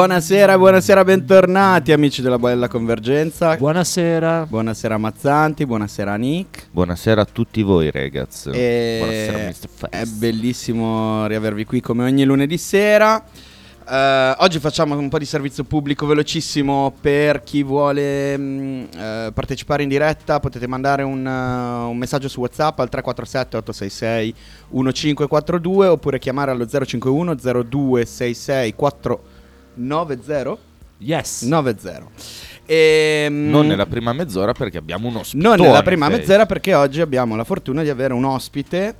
Buonasera, buonasera, bentornati amici della Bella Convergenza. Buonasera. Buonasera Mazzanti, buonasera Nick. Buonasera a tutti voi, ragazzi. E Buonasera, Mr. Fest. È bellissimo riavervi qui come ogni lunedì sera. Eh, oggi facciamo un po' di servizio pubblico velocissimo per chi vuole mh, eh, partecipare in diretta. Potete mandare un, eh, un messaggio su WhatsApp al 347 866 1542 oppure chiamare allo 051 0266 490 Yes. 90. Ehm, Non nella prima mezz'ora perché abbiamo un ospite. non nella prima mezz'ora perché oggi abbiamo la fortuna di avere un ospite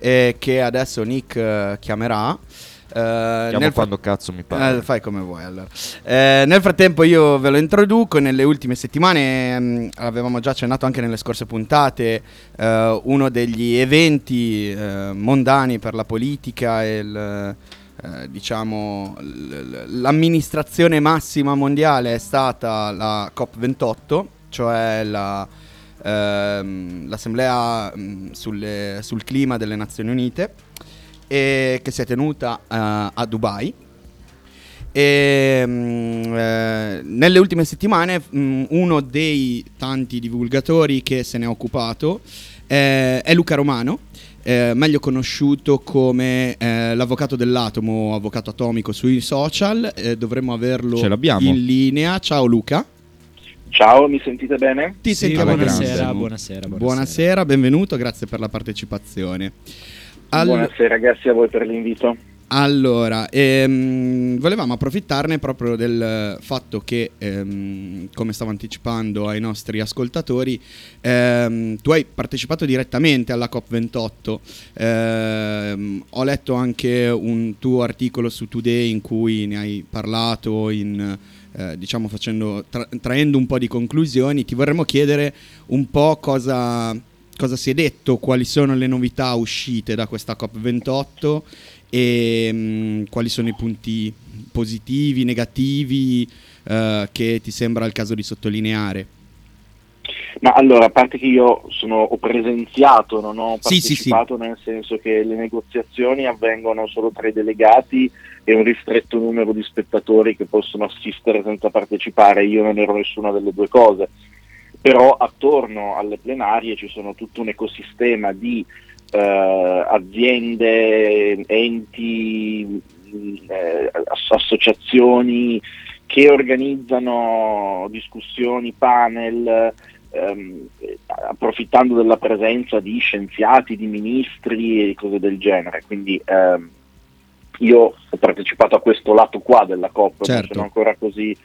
eh, che adesso Nick eh, chiamerà. Eh, Chiamo nel quando cazzo mi pare. eh, fai come vuoi allora. Eh, nel frattempo io ve lo introduco, nelle ultime settimane, mh, avevamo già accennato anche nelle scorse puntate, eh, uno degli eventi eh, mondani per la politica e il, eh, diciamo, l'amministrazione massima mondiale è stata la COP28, cioè la, ehm, l'assemblea mh, sulle- sul clima delle Nazioni Unite e che si è tenuta eh, a Dubai. E, mm, eh, nelle ultime settimane mm, uno dei tanti divulgatori che se ne è occupato eh, è Luca Romano, eh, meglio conosciuto come eh, l'avvocato dell'atomo, avvocato atomico sui social. Eh, dovremmo averlo Ce l'abbiamo. in linea. Ciao Luca. Ciao, mi sentite bene? Ti Sì, sentiamo buonasera, buonasera, buonasera. Buonasera, benvenuto, grazie per la partecipazione. All- Buonasera, grazie a voi per l'invito. Allora, ehm, volevamo approfittarne proprio del fatto che, ehm, come stavo anticipando ai nostri ascoltatori, ehm, tu hai partecipato direttamente alla COP28. Ehm, ho letto anche un tuo articolo su Today in cui ne hai parlato, in, eh, diciamo facendo, tra- traendo un po' di conclusioni. Ti vorremmo chiedere un po' cosa, cosa si è detto, quali sono le novità uscite da questa COP28 e mh, quali sono i punti positivi, negativi eh, che ti sembra il caso di sottolineare. Ma allora, a parte che io sono, ho presenziato, non ho Sì, sì, sì. partecipato, nel senso che le negoziazioni avvengono solo tra i delegati e un ristretto numero di spettatori che possono assistere senza partecipare. Io non ero nessuna delle due cose. Però attorno alle plenarie ci sono tutto un ecosistema di eh, aziende, enti, mh, eh, ass- associazioni che organizzano discussioni, panel, ehm, eh, approfittando della presenza di scienziati, di ministri e cose del genere. Quindi ehm, io ho partecipato a questo lato qua della COP, non Certo. sono ancora così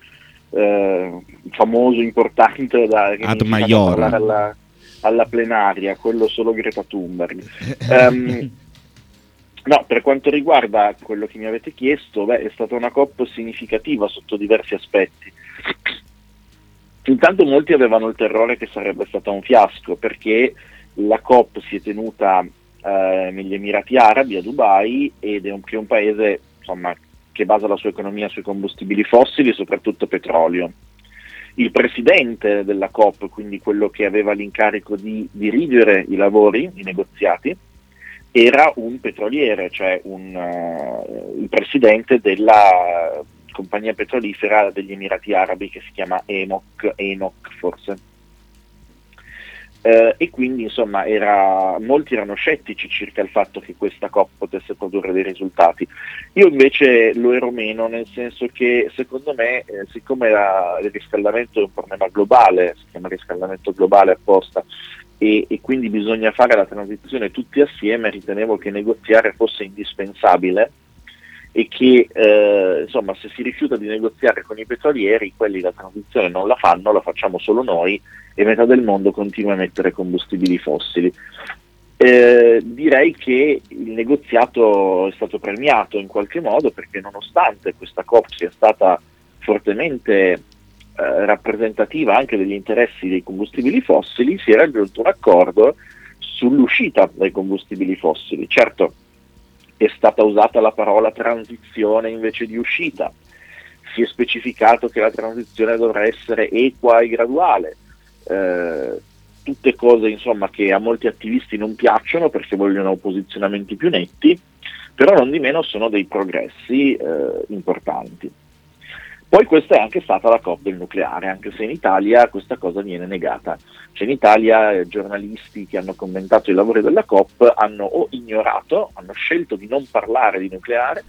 eh, famoso, importante da Ad maiora. parlare alla, alla plenaria, quello solo Greta Thunberg. Ehm, No, per quanto riguarda quello che mi avete chiesto, beh, è stata una COP significativa sotto diversi aspetti. Intanto molti avevano il terrore che sarebbe stata un fiasco perché la COP si è tenuta eh, negli Emirati Arabi, a Dubai, ed è un, è un paese insomma, che basa la sua economia sui combustibili fossili, soprattutto petrolio. Il presidente della COP, quindi quello che aveva l'incarico di dirigere i lavori, i negoziati, era un petroliere, cioè un, eh, il presidente della compagnia petrolifera degli Emirati Arabi che si chiama ENOC, ENOC forse. Eh, e quindi insomma era, molti erano scettici circa il fatto che questa COP potesse produrre dei risultati. Io invece lo ero meno, nel senso che secondo me, eh, siccome la- il riscaldamento è un problema globale, si chiama riscaldamento globale apposta, e, e quindi bisogna fare la transizione tutti assieme, ritenevo che negoziare fosse indispensabile e che eh, insomma se si rifiuta di negoziare con i petrolieri, quelli la transizione non la fanno, la facciamo solo noi e metà del mondo continua a mettere combustibili fossili. Eh, direi che il negoziato è stato premiato in qualche modo perché nonostante questa COP sia stata fortemente eh, rappresentativa anche degli interessi dei combustibili fossili, si è raggiunto un accordo sull'uscita dai combustibili fossili. Certo, è stata usata la parola transizione invece di uscita. si è specificato che la transizione dovrà essere equa e graduale. Eh, tutte cose insomma, che a molti attivisti non piacciono perché vogliono posizionamenti più netti, però non di meno sono dei progressi eh, importanti. Poi questa è anche stata la COP del nucleare, anche se in Italia questa cosa viene negata. Cioè in Italia eh, giornalisti che hanno commentato i lavori della COP hanno o ignorato, hanno scelto di non parlare di nucleare,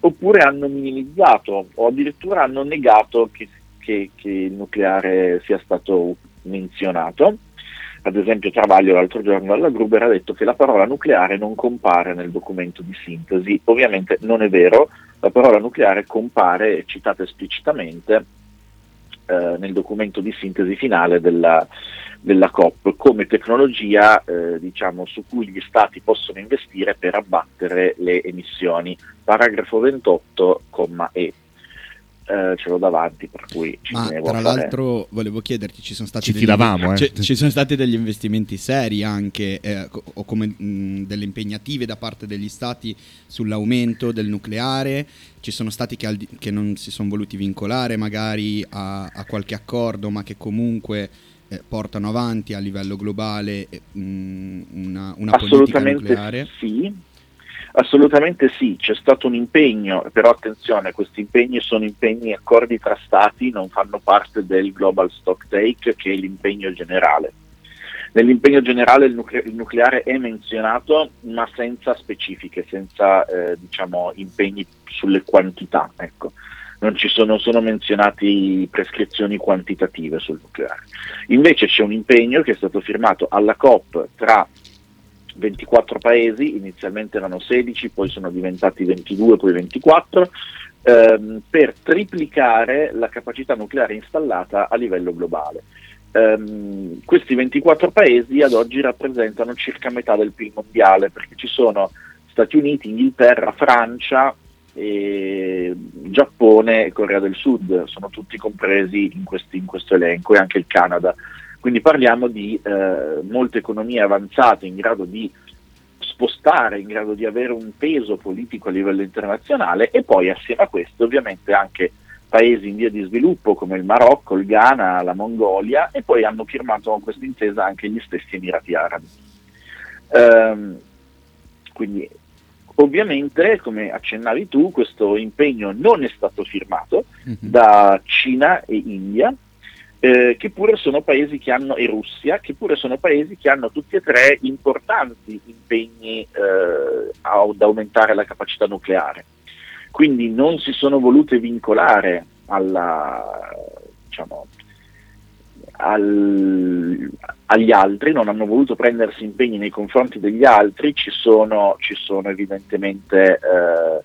oppure hanno minimizzato o addirittura hanno negato che, che, che il nucleare sia stato menzionato. Ad esempio Travaglio l'altro giorno alla Gruber ha detto che la parola nucleare non compare nel documento di sintesi. Ovviamente non è vero, la parola nucleare compare, citata esplicitamente, eh, nel documento di sintesi finale della, della COP come tecnologia eh, diciamo, su cui gli stati possono investire per abbattere le emissioni. Paragrafo 28, E eh, ce l'ho davanti, per cui ci Ma tra fare- l'altro volevo chiederti, ci sono stati Ci degli- eh. ci- ci sono stati degli investimenti seri anche, eh, o come mh, delle impegnative da parte degli stati sull'aumento del nucleare, ci sono stati che, al di- che non si sono voluti vincolare magari a, a qualche accordo, ma che comunque eh, portano avanti a livello globale eh, mh, una, una politica Assolutamente nucleare. sì. Assolutamente sì, c'è stato un impegno, però attenzione, questi impegni sono impegni accordi tra stati, non fanno parte del Global Stock Take che è l'impegno generale. Nell'impegno generale il, nucle- il nucleare è menzionato ma senza specifiche, senza eh, diciamo, impegni sulle quantità. Ecco. Non ci sono, sono menzionati prescrizioni quantitative sul nucleare. Invece c'è un impegno che è stato firmato alla COP tra 24 paesi, inizialmente erano 16, poi sono diventati 22, poi 24, ehm, per triplicare la capacità nucleare installata a livello globale. Ehm, questi 24 paesi ad oggi rappresentano circa metà del PIL mondiale, perché ci sono Stati Uniti, Inghilterra, Francia, e Giappone e Corea del Sud, sono tutti compresi in, questi- in questo elenco e anche il Canada. Quindi parliamo di eh, molte economie avanzate in grado di spostare, in grado di avere un peso politico a livello internazionale e poi assieme a questo ovviamente anche paesi in via di sviluppo come il Marocco, il Ghana, la Mongolia e poi hanno firmato con questa intesa anche gli stessi Emirati Arabi. Ehm, quindi ovviamente, come accennavi tu, questo impegno non è stato firmato Mhm. da Cina e India, eh, che pure sono paesi che hanno, e Russia, che pure sono paesi che hanno tutti e tre importanti impegni eh, ad aumentare la capacità nucleare. Quindi non si sono volute vincolare alla, diciamo, al- agli altri, non hanno voluto prendersi impegni nei confronti degli altri, ci sono, ci sono evidentemente eh,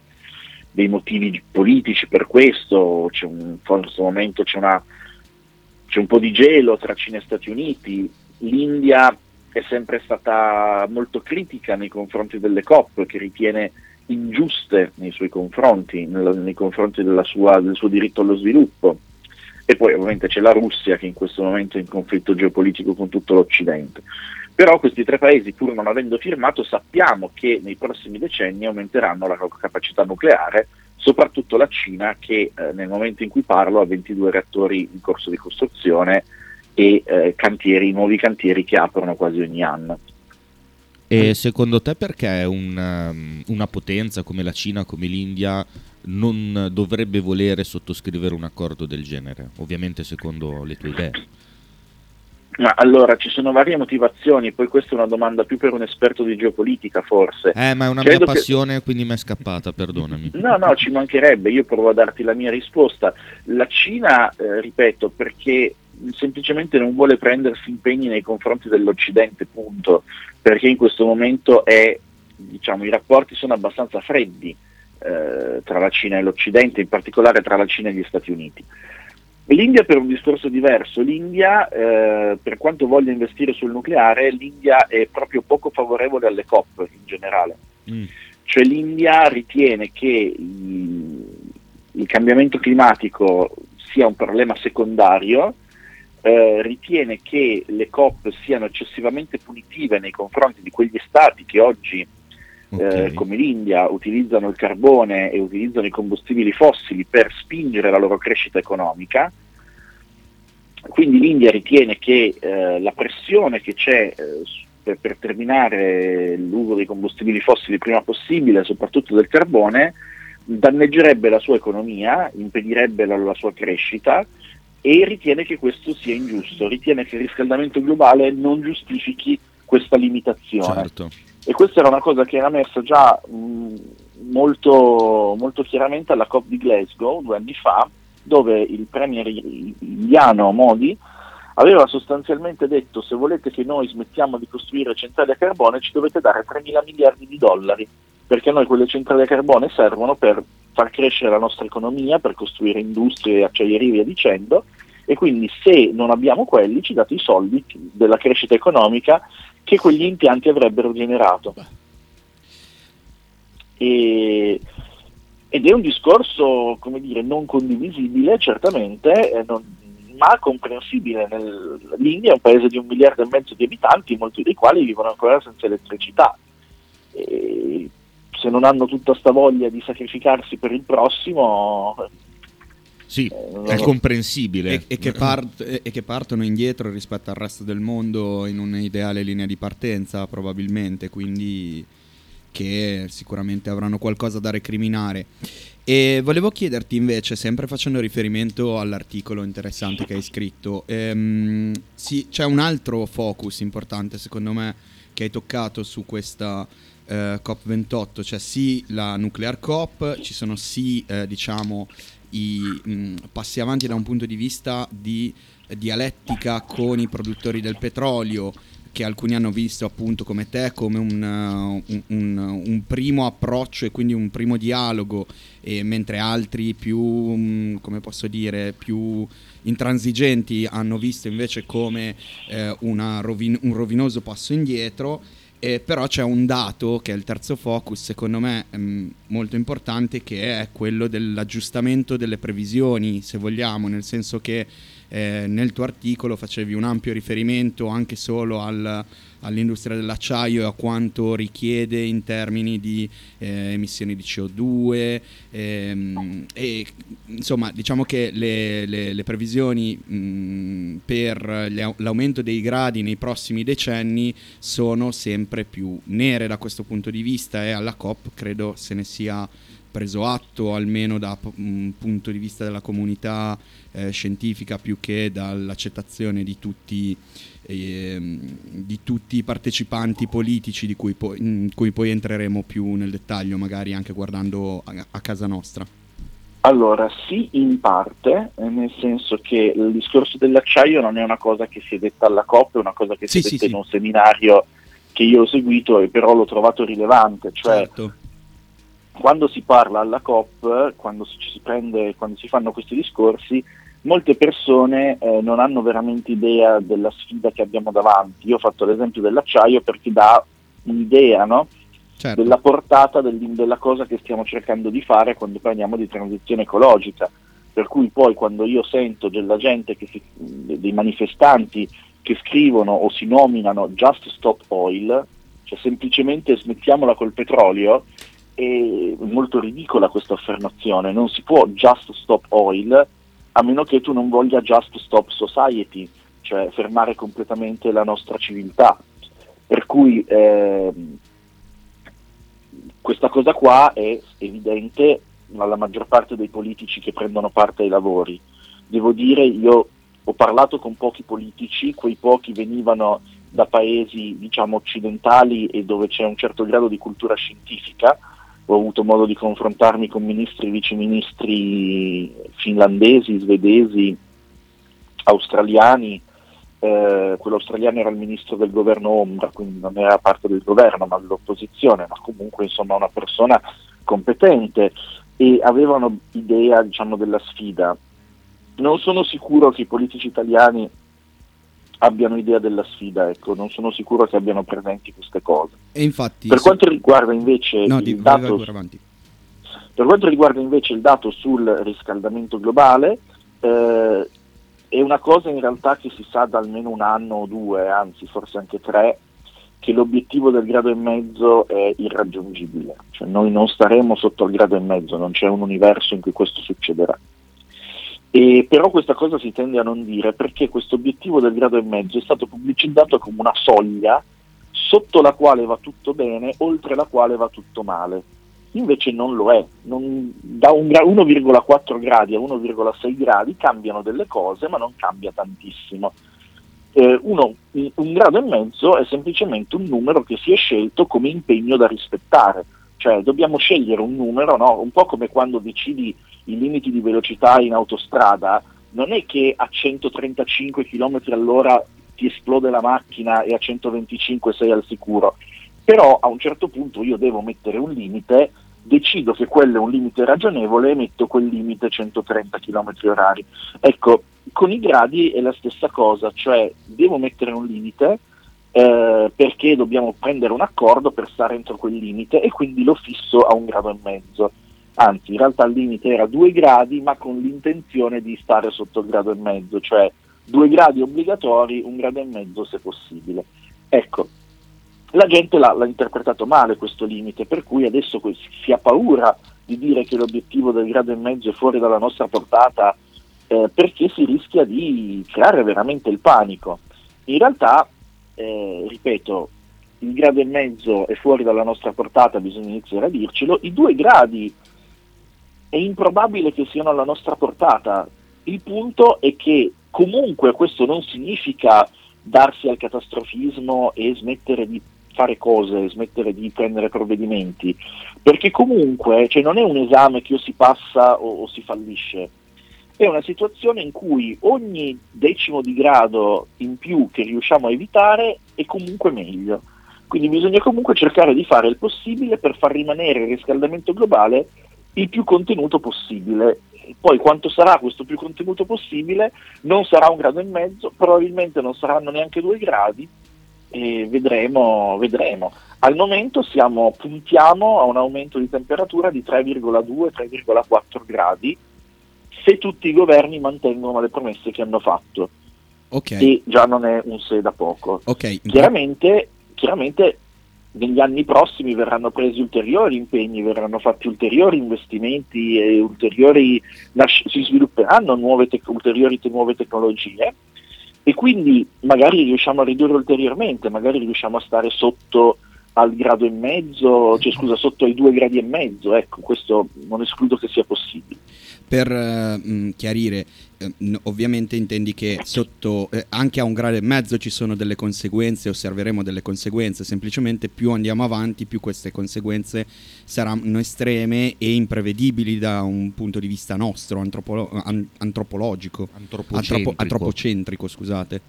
dei motivi politici per questo, c'è un, in questo momento c'è, una, c'è un po' di gelo tra Cina e Stati Uniti, l'India è sempre stata molto critica nei confronti delle COP, che ritiene ingiuste nei suoi confronti, nel- nei confronti sua- del suo diritto allo sviluppo. E poi ovviamente c'è la Russia che in questo momento è in conflitto geopolitico con tutto l'Occidente. Però questi tre paesi, pur non avendo firmato, sappiamo che nei prossimi decenni aumenteranno la loro capacità nucleare, soprattutto la Cina che eh, nel momento in cui parlo ha 22 reattori in corso di costruzione e eh, cantieri, nuovi cantieri che aprono quasi ogni anno. E secondo te perché un, um, una potenza come la Cina, come l'India, non dovrebbe volere sottoscrivere un accordo del genere? Ovviamente secondo le tue idee. Ma allora ci sono varie motivazioni, poi questa è una domanda più per un esperto di geopolitica forse. Eh, ma è una Credo mia che- passione, quindi mi è scappata, perdonami. No, no, ci mancherebbe, io provo a darti la mia risposta. La Cina, eh, ripeto, perché semplicemente non vuole prendersi impegni nei confronti dell'Occidente, punto, perché in questo momento è, diciamo, i rapporti sono abbastanza freddi eh, tra la Cina e l'Occidente, in particolare tra la Cina e gli Stati Uniti. L'India per un discorso diverso, l'India eh, per quanto voglia investire sul nucleare, l'India è proprio poco favorevole alle COP in generale. Mm. Cioè l'India ritiene che i- il cambiamento climatico sia un problema secondario, eh, ritiene che le COP siano eccessivamente punitive nei confronti di quegli stati che oggi Ok. come l'India utilizzano il carbone e utilizzano i combustibili fossili per spingere la loro crescita economica. Quindi l'India ritiene che eh, la pressione che c'è eh, per, per terminare l'uso dei combustibili fossili il prima possibile, soprattutto del carbone, danneggerebbe la sua economia, impedirebbe la, la sua crescita e ritiene che questo sia ingiusto, ritiene che il riscaldamento globale non giustifichi questa limitazione. Certo. E questa era una cosa che era messa già mh, molto, molto chiaramente alla COP di Glasgow due anni fa, dove il premier indiano Modi aveva sostanzialmente detto se volete che noi smettiamo di costruire centrali a carbone ci dovete dare 3 mila miliardi di dollari, perché noi quelle centrali a carbone servono per far crescere la nostra economia, per costruire industrie, acciaierie e via dicendo, e quindi se non abbiamo quelli ci date i soldi della crescita economica che quegli impianti avrebbero generato. E, ed è un discorso, come dire, non condivisibile, certamente, eh, non- ma comprensibile. Nel- L'India è un paese di un miliardo e mezzo di abitanti, molti dei quali vivono ancora senza elettricità. E se non hanno tutta sta voglia di sacrificarsi per il prossimo, Sì, Eh, è comprensibile. E, e che part- e- e che partono indietro rispetto al resto del mondo in un'ideale linea di partenza probabilmente, quindi che sicuramente avranno qualcosa da recriminare. E volevo chiederti invece, sempre facendo riferimento all'articolo interessante che hai scritto, ehm, sì, c'è un altro focus importante secondo me che hai toccato su questa eh, COP28, cioè sì la nuclear COP, ci sono sì eh, diciamo i mh, passi avanti da un punto di vista di dialettica con i produttori del petrolio che alcuni hanno visto appunto come te come un, uh, un- un- un primo approccio e quindi un primo dialogo mentre altri più mh, come posso dire più intransigenti hanno visto invece come eh, rovin- un rovinoso passo indietro eh, però c'è un dato che è il terzo focus, secondo me ehm, molto importante, che è quello dell'aggiustamento delle previsioni, se vogliamo, nel senso che eh, nel tuo articolo facevi un ampio riferimento anche solo al- all'industria dell'acciaio e a quanto richiede in termini di eh, emissioni di CO2 ehm, e insomma diciamo che le, le- le previsioni mh, per gli au- l'aumento dei gradi nei prossimi decenni sono sempre più nere da questo punto di vista e alla COP credo se ne sia preso atto almeno da un punto di vista della comunità eh, scientifica più che dall'accettazione di tutti, ehm, di tutti i partecipanti politici di cui, poi, in cui poi entreremo più nel dettaglio magari anche guardando a, a casa nostra. Allora, sì, in parte, eh, nel senso che il discorso dell'acciaio non è una cosa che si è detta alla COP, è una cosa che si Sì, è detta sì. in un seminario che io ho seguito e però l'ho trovato rilevante, cioè certo. quando si parla alla COP, quando si prende, quando si fanno questi discorsi, molte persone eh, non hanno veramente idea della sfida che abbiamo davanti. Io ho fatto l'esempio dell'acciaio perché dà un'idea, no? certo. della portata del- della cosa che stiamo cercando di fare quando parliamo di transizione ecologica. Per cui poi quando io sento della gente, che si- dei manifestanti che scrivono o si nominano Just Stop Oil, cioè semplicemente smettiamola col petrolio, è molto ridicola questa affermazione, non si può Just Stop Oil a meno che tu non voglia Just Stop Society, cioè fermare completamente la nostra civiltà. Per cui ehm, questa cosa qua è evidente alla maggior parte dei politici che prendono parte ai lavori. Devo dire, io ho parlato con pochi politici, quei pochi venivano da paesi diciamo occidentali e dove c'è un certo grado di cultura scientifica, ho avuto modo di confrontarmi con ministri e viceministri finlandesi, svedesi, australiani, eh, quello australiano era il ministro del governo ombra, quindi non era parte del governo ma dell'opposizione, ma comunque insomma una persona competente e avevano idea diciamo, della sfida. Non sono sicuro che i politici italiani abbiano idea della sfida, ecco, non sono sicuro che abbiano presenti queste cose. E infatti... Per quanto riguarda invece No, il di, vai, vai dato per quanto riguarda invece il dato sul riscaldamento globale, eh, è una cosa in realtà che si sa da almeno un anno o due, anzi forse anche tre, che l'obiettivo del grado e mezzo è irraggiungibile, cioè noi non staremo sotto il grado e mezzo, non c'è un universo in cui questo succederà. E però questa cosa si tende a non dire perché questo obiettivo del grado e mezzo è stato pubblicizzato come una soglia sotto la quale va tutto bene, oltre la quale va tutto male. Invece non lo è, non, da un gra- 1,4 gradi a 1,6 gradi cambiano delle cose, ma non cambia tantissimo. Eh, uno, un grado e mezzo è semplicemente un numero che si è scelto come impegno da rispettare, cioè dobbiamo scegliere un numero, no? un po' come quando decidi i limiti di velocità in autostrada, non è che a 135 km all'ora ti esplode la macchina e a 125 sei al sicuro, però a un certo punto io devo mettere un limite, decido che quello è un limite ragionevole e metto quel limite 130 km orari. Ecco, con i gradi è la stessa cosa, cioè devo mettere un limite eh, perché dobbiamo prendere un accordo per stare entro quel limite e quindi lo fisso a un grado e mezzo. Anzi, in realtà il limite era 2 gradi, ma con l'intenzione di stare sotto il grado e mezzo, cioè 2 gradi obbligatori, un grado e mezzo se possibile. Ecco, la gente l'ha, l'ha interpretato male questo limite, per cui adesso si ha paura di dire che l'obiettivo del grado e mezzo è fuori dalla nostra portata eh, perché si rischia di creare veramente il panico. In realtà, eh, ripeto, il grado e mezzo è fuori dalla nostra portata, bisogna iniziare a dircelo, i due gradi è improbabile che siano alla nostra portata. Il punto è che comunque questo non significa darsi al catastrofismo e smettere di fare cose, smettere di prendere provvedimenti, perché comunque cioè, non è un esame che o si passa o, o si fallisce, è una situazione in cui ogni decimo di grado in più che riusciamo a evitare è comunque meglio. Quindi bisogna comunque cercare di fare il possibile per far rimanere il riscaldamento globale il più contenuto possibile. Poi quanto sarà questo più contenuto possibile? Non sarà un grado e mezzo, probabilmente non saranno neanche due gradi e vedremo, vedremo. Al momento siamo, puntiamo a un aumento di temperatura di 3,2-3,4 gradi se tutti i governi mantengono le promesse che hanno fatto. Okay. E già non è un se da poco. Okay. Chiaramente, chiaramente negli anni prossimi verranno presi ulteriori impegni, verranno fatti ulteriori investimenti e ulteriori, si svilupperanno nuove te- ulteriori te- nuove tecnologie e quindi magari riusciamo a ridurre ulteriormente, magari riusciamo a stare sotto al grado e mezzo, cioè scusa, sotto ai due gradi e mezzo, ecco, questo non escludo che sia possibile. Per uh, chiarire, uh, ovviamente intendi che sotto eh, anche a un grado e mezzo ci sono delle conseguenze, osserveremo delle conseguenze, semplicemente più andiamo avanti, più queste conseguenze saranno estreme e imprevedibili da un punto di vista nostro, antropolo- an- antropologico, antropocentrico. Antropo- antropocentrico, scusate.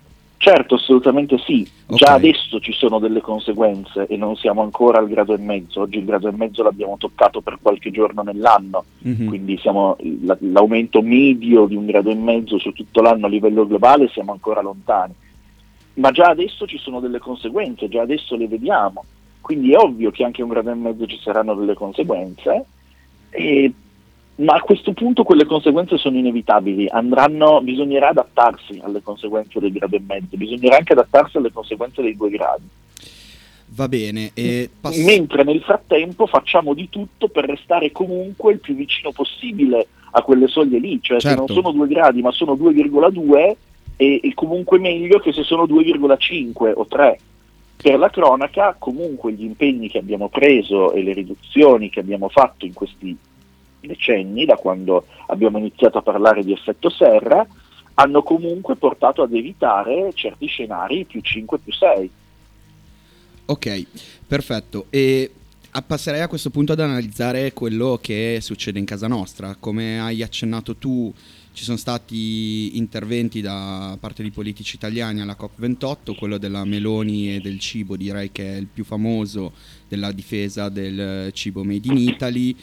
Certo, assolutamente sì. Ok. Già adesso ci sono delle conseguenze e non siamo ancora al grado e mezzo. Oggi il grado e mezzo l'abbiamo toccato per qualche giorno nell'anno, Mhm. quindi siamo, la- l'aumento medio di un grado e mezzo su tutto l'anno a livello globale siamo ancora lontani. Ma già adesso ci sono delle conseguenze, già adesso le vediamo. Quindi è ovvio che anche a un grado e mezzo ci saranno delle conseguenze. E ma a questo punto quelle conseguenze sono inevitabili, andranno, bisognerà adattarsi alle conseguenze del grado e mezzo, bisognerà anche adattarsi alle conseguenze dei due gradi. Va bene, pass- Mentre nel frattempo facciamo di tutto per restare comunque il più vicino possibile a quelle soglie lì, cioè se Certo. non sono 2 gradi ma sono 2,2 è, è comunque meglio che se sono 2,5 o 3. Per la cronaca comunque gli impegni che abbiamo preso e le riduzioni che abbiamo fatto in questi decenni, da quando abbiamo iniziato a parlare di effetto serra, hanno comunque portato ad evitare certi scenari più 5 più 6. Ok, perfetto. E passerei a questo punto ad analizzare quello che succede in casa nostra. Come hai accennato tu, ci sono stati interventi da parte di politici italiani alla COP28, quello della Meloni e del cibo direi che è il più famoso della difesa del cibo made in Italy,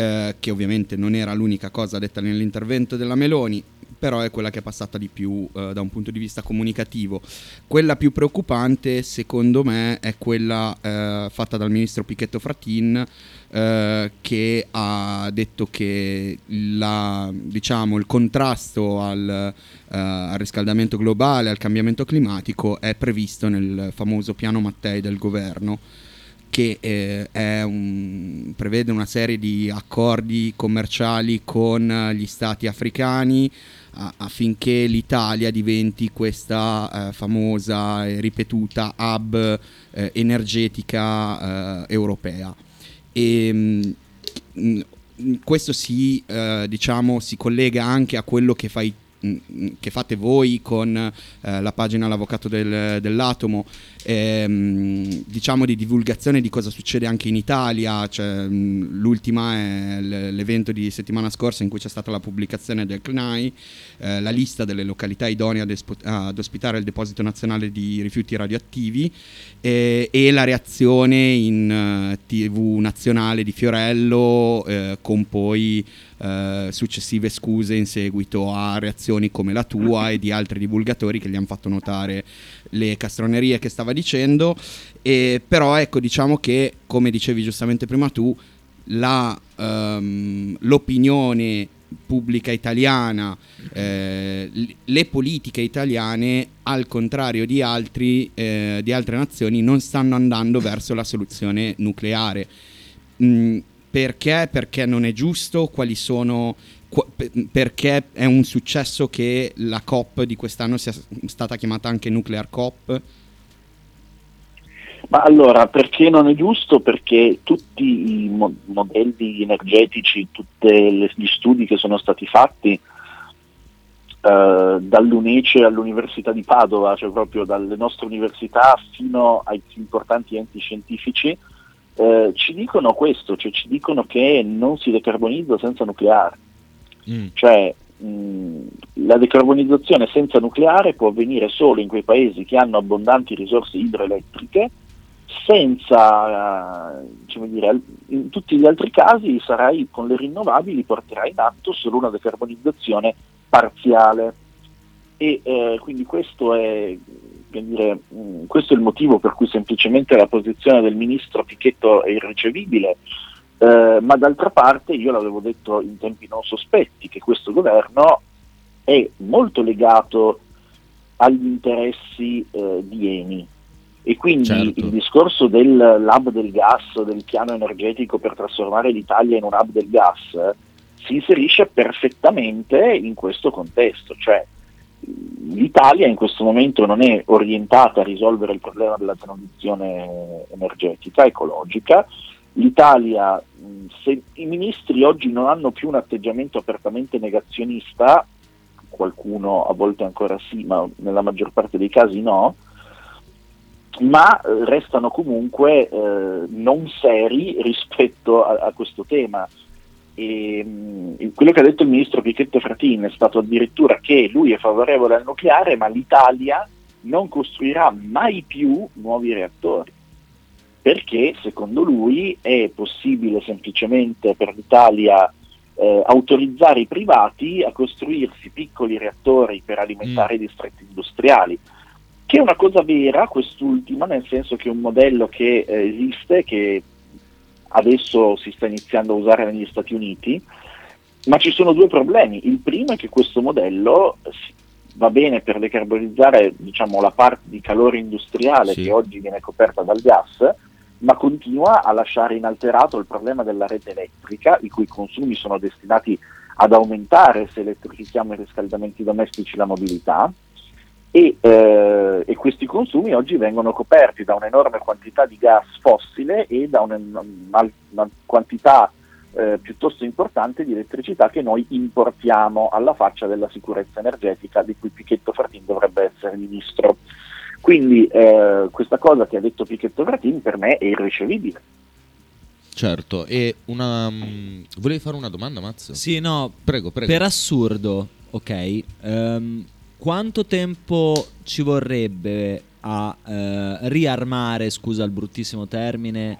eh, che ovviamente non era l'unica cosa detta nell'intervento della Meloni. però è quella che è passata di più eh, da un punto di vista comunicativo. Quella più preoccupante, secondo me, è quella eh, fatta dal ministro Pichetto Frattin, eh, che ha detto che la- diciamo, il contrasto al, eh, al riscaldamento globale, al cambiamento climatico è previsto nel famoso piano Mattei del governo che eh, un- prevede una serie di accordi commerciali con gli stati africani a- affinché l'Italia diventi questa eh, famosa e ripetuta hub eh, energetica eh, europea. E, mh, mh, questo si, eh, diciamo, si collega anche a quello che fai mh, che fate voi con eh, la pagina L'Avvocato del- dell'Atomo, ehm, diciamo di divulgazione di cosa succede anche in Italia. Cioè, mh, l'ultima è l- l'evento di settimana scorsa in cui c'è stata la pubblicazione del CNAI, eh, la lista delle località idonee ad, espo- ad ospitare il deposito nazionale di rifiuti radioattivi eh, e la reazione in eh, TV nazionale di Fiorello eh, con poi eh, successive scuse in seguito a reazioni come la tua e di altri divulgatori che gli hanno fatto notare le castronerie che stava dicendo e però ecco diciamo che come dicevi giustamente prima tu la, ehm, l'opinione pubblica italiana, eh, le politiche italiane, al contrario di, altri, eh, di altre nazioni, non stanno andando verso la soluzione nucleare. Mm, perché? Perché non è giusto? Quali sono... perché è un successo che la COP di quest'anno sia stata chiamata anche Nuclear COP? Ma allora, perché non è giusto? Perché tutti i mo- modelli energetici, tutti gli studi che sono stati fatti eh, dall'UNECE all'Università di Padova, cioè proprio dalle nostre università fino ai più importanti enti scientifici, eh, ci dicono questo, cioè ci dicono che non si decarbonizza senza nucleare. Mm. Cioè mh, la decarbonizzazione senza nucleare può avvenire solo in quei paesi che hanno abbondanti risorse idroelettriche, senza, eh, diciamo dire, in tutti gli altri casi sarai con le rinnovabili porterai in atto solo una decarbonizzazione parziale. E eh, quindi questo è, dire, mh, questo è il motivo per cui semplicemente la posizione del ministro Pichetto è irricevibile. Eh, ma d'altra parte io l'avevo detto in tempi non sospetti che questo governo è molto legato agli interessi eh, di Eni e quindi Certo. il discorso del lab del gas, del piano energetico per trasformare l'Italia in un hub del gas si inserisce perfettamente in questo contesto, cioè l'Italia in questo momento non è orientata a risolvere il problema della transizione energetica, ecologica, l'Italia, se i ministri oggi non hanno più un atteggiamento apertamente negazionista, qualcuno a volte ancora sì, ma nella maggior parte dei casi no, ma eh, restano comunque eh, non seri rispetto a, a questo tema. E, mh, quello che ha detto il ministro Pichetto Fratin è stato addirittura che lui è favorevole al nucleare, ma l'Italia non costruirà mai più nuovi reattori perché secondo lui è possibile semplicemente per l'Italia eh, autorizzare i privati a costruirsi piccoli reattori per alimentare i distretti industriali, che è una cosa vera quest'ultima, nel senso che è un modello che eh, esiste, che adesso si sta iniziando a usare negli Stati Uniti, ma ci sono due problemi. Il primo è che questo modello va bene per decarbonizzare diciamo, la parte di calore industriale Sì. che oggi viene coperta dal gas, ma continua a lasciare inalterato il problema della rete elettrica, i cui consumi sono destinati ad aumentare se elettrifichiamo i riscaldamenti domestici e la mobilità. E, eh, e questi consumi oggi vengono coperti da un'enorme quantità di gas fossile e da un- una, una quantità eh, piuttosto importante di elettricità che noi importiamo alla faccia della sicurezza energetica di cui Pichetto Fratin dovrebbe essere ministro. Quindi eh, questa cosa che ha detto Pichetto Fratin per me è irricevibile. Certo, e una... mm, Volevi fare una domanda, Mazzo? Sì, no, Prego, prego. per assurdo, ok. ehm, quanto tempo ci vorrebbe a eh, riarmare, scusa il bruttissimo termine,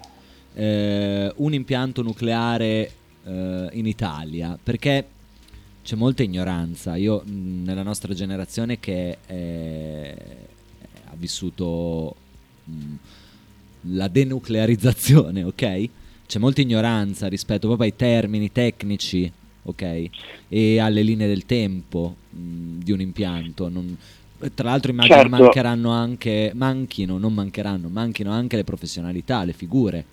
eh, un impianto nucleare eh, in Italia? Perché c'è molta ignoranza. Io mh, nella nostra generazione che eh, ha vissuto mh, la denuclearizzazione, ok? C'è molta ignoranza rispetto proprio ai termini tecnici, ok? E alle linee del tempo mh, di un impianto. Non- tra l'altro immagino Certo. mancheranno anche, manchino, non mancheranno, manchino anche le professionalità, le figure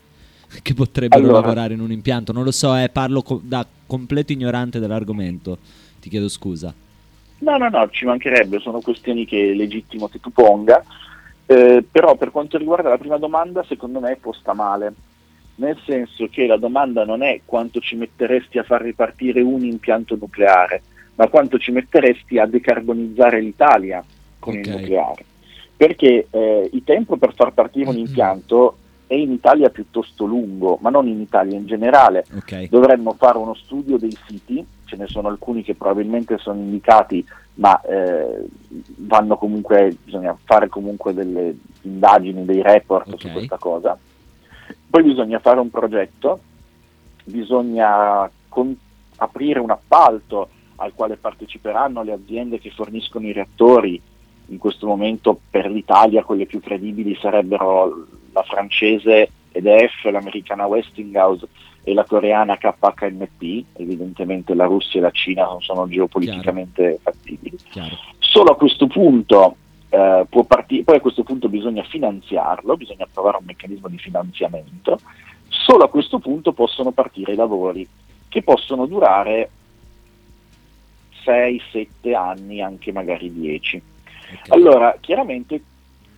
che potrebbero Allora. lavorare in un impianto. Non lo so, eh, parlo co- da completo ignorante dell'argomento. Ti chiedo scusa. No, no, no, ci mancherebbe, sono questioni che è legittimo che tu ponga, eh, però per quanto riguarda la prima domanda, secondo me è posta male, nel senso che la domanda non è quanto ci metteresti a far ripartire un impianto nucleare, ma quanto ci metteresti a decarbonizzare l'Italia con Ok. il nucleare. Perché eh, il tempo per far partire un impianto è in Italia piuttosto lungo, ma non in Italia in generale Ok. dovremmo fare uno studio dei siti, ce ne sono alcuni che probabilmente sono indicati, ma eh, vanno comunque, bisogna fare comunque delle indagini, dei report su Ok. questa cosa. Poi bisogna fare un progetto, bisogna con- aprire un appalto al quale parteciperanno le aziende che forniscono i reattori. In questo momento per l'Italia quelle più credibili sarebbero la francese EDF, l'americana Westinghouse e la coreana KHNP, evidentemente la Russia e la Cina non sono geopoliticamente fattibili. Chiaro. Solo a questo punto eh, può partire, poi a questo punto bisogna finanziarlo, bisogna trovare un meccanismo di finanziamento, solo a questo punto possono partire i lavori che possono durare 6, 7 anni, anche magari 10. ok. Allora, chiaramente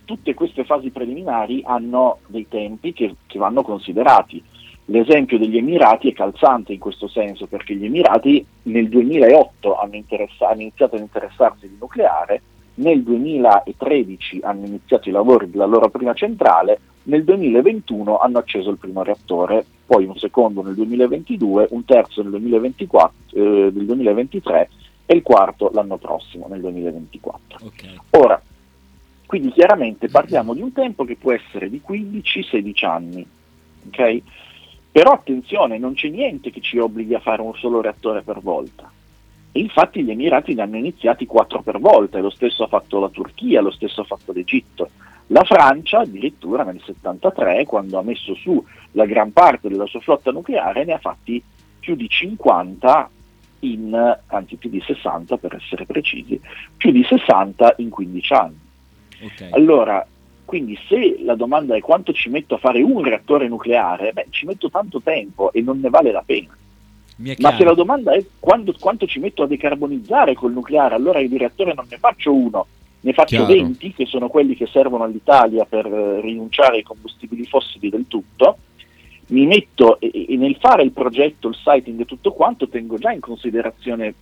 tutte queste fasi preliminari hanno dei tempi che, che vanno considerati. L'esempio degli Emirati è calzante in questo senso, perché gli Emirati nel 2008 hanno, interessa- hanno iniziato ad interessarsi di nucleare, nel 2013 hanno iniziato i lavori della loro prima centrale, nel 2021 hanno acceso il primo reattore, poi un secondo nel 2022, un terzo nel 2024, eh, del 2023 e il quarto l'anno prossimo, nel 2024. Ok. Ora, quindi chiaramente parliamo di un tempo che può essere di 15-16 anni, ok? Però attenzione, non c'è niente che ci obblighi a fare un solo reattore per volta. E infatti gli Emirati ne hanno iniziati quattro per volta, e lo stesso ha fatto la Turchia, lo stesso ha fatto l'Egitto. La Francia addirittura nel 73, quando ha messo su la gran parte della sua flotta nucleare, ne ha fatti più di 50 in, anzi più di 60 per essere precisi, più di 60 in 15 anni. Ok. Allora, quindi se la domanda è quanto ci metto a fare un reattore nucleare, beh, ci metto tanto tempo e non ne vale la pena. Ma se la domanda è quando- quanto ci metto a decarbonizzare col nucleare, allora io di reattore non ne faccio uno, ne faccio Chiaro. 20, che sono quelli che servono all'Italia per eh, rinunciare ai combustibili fossili del tutto. Mi metto e, e nel fare il progetto, il siting e tutto quanto, tengo già in considerazione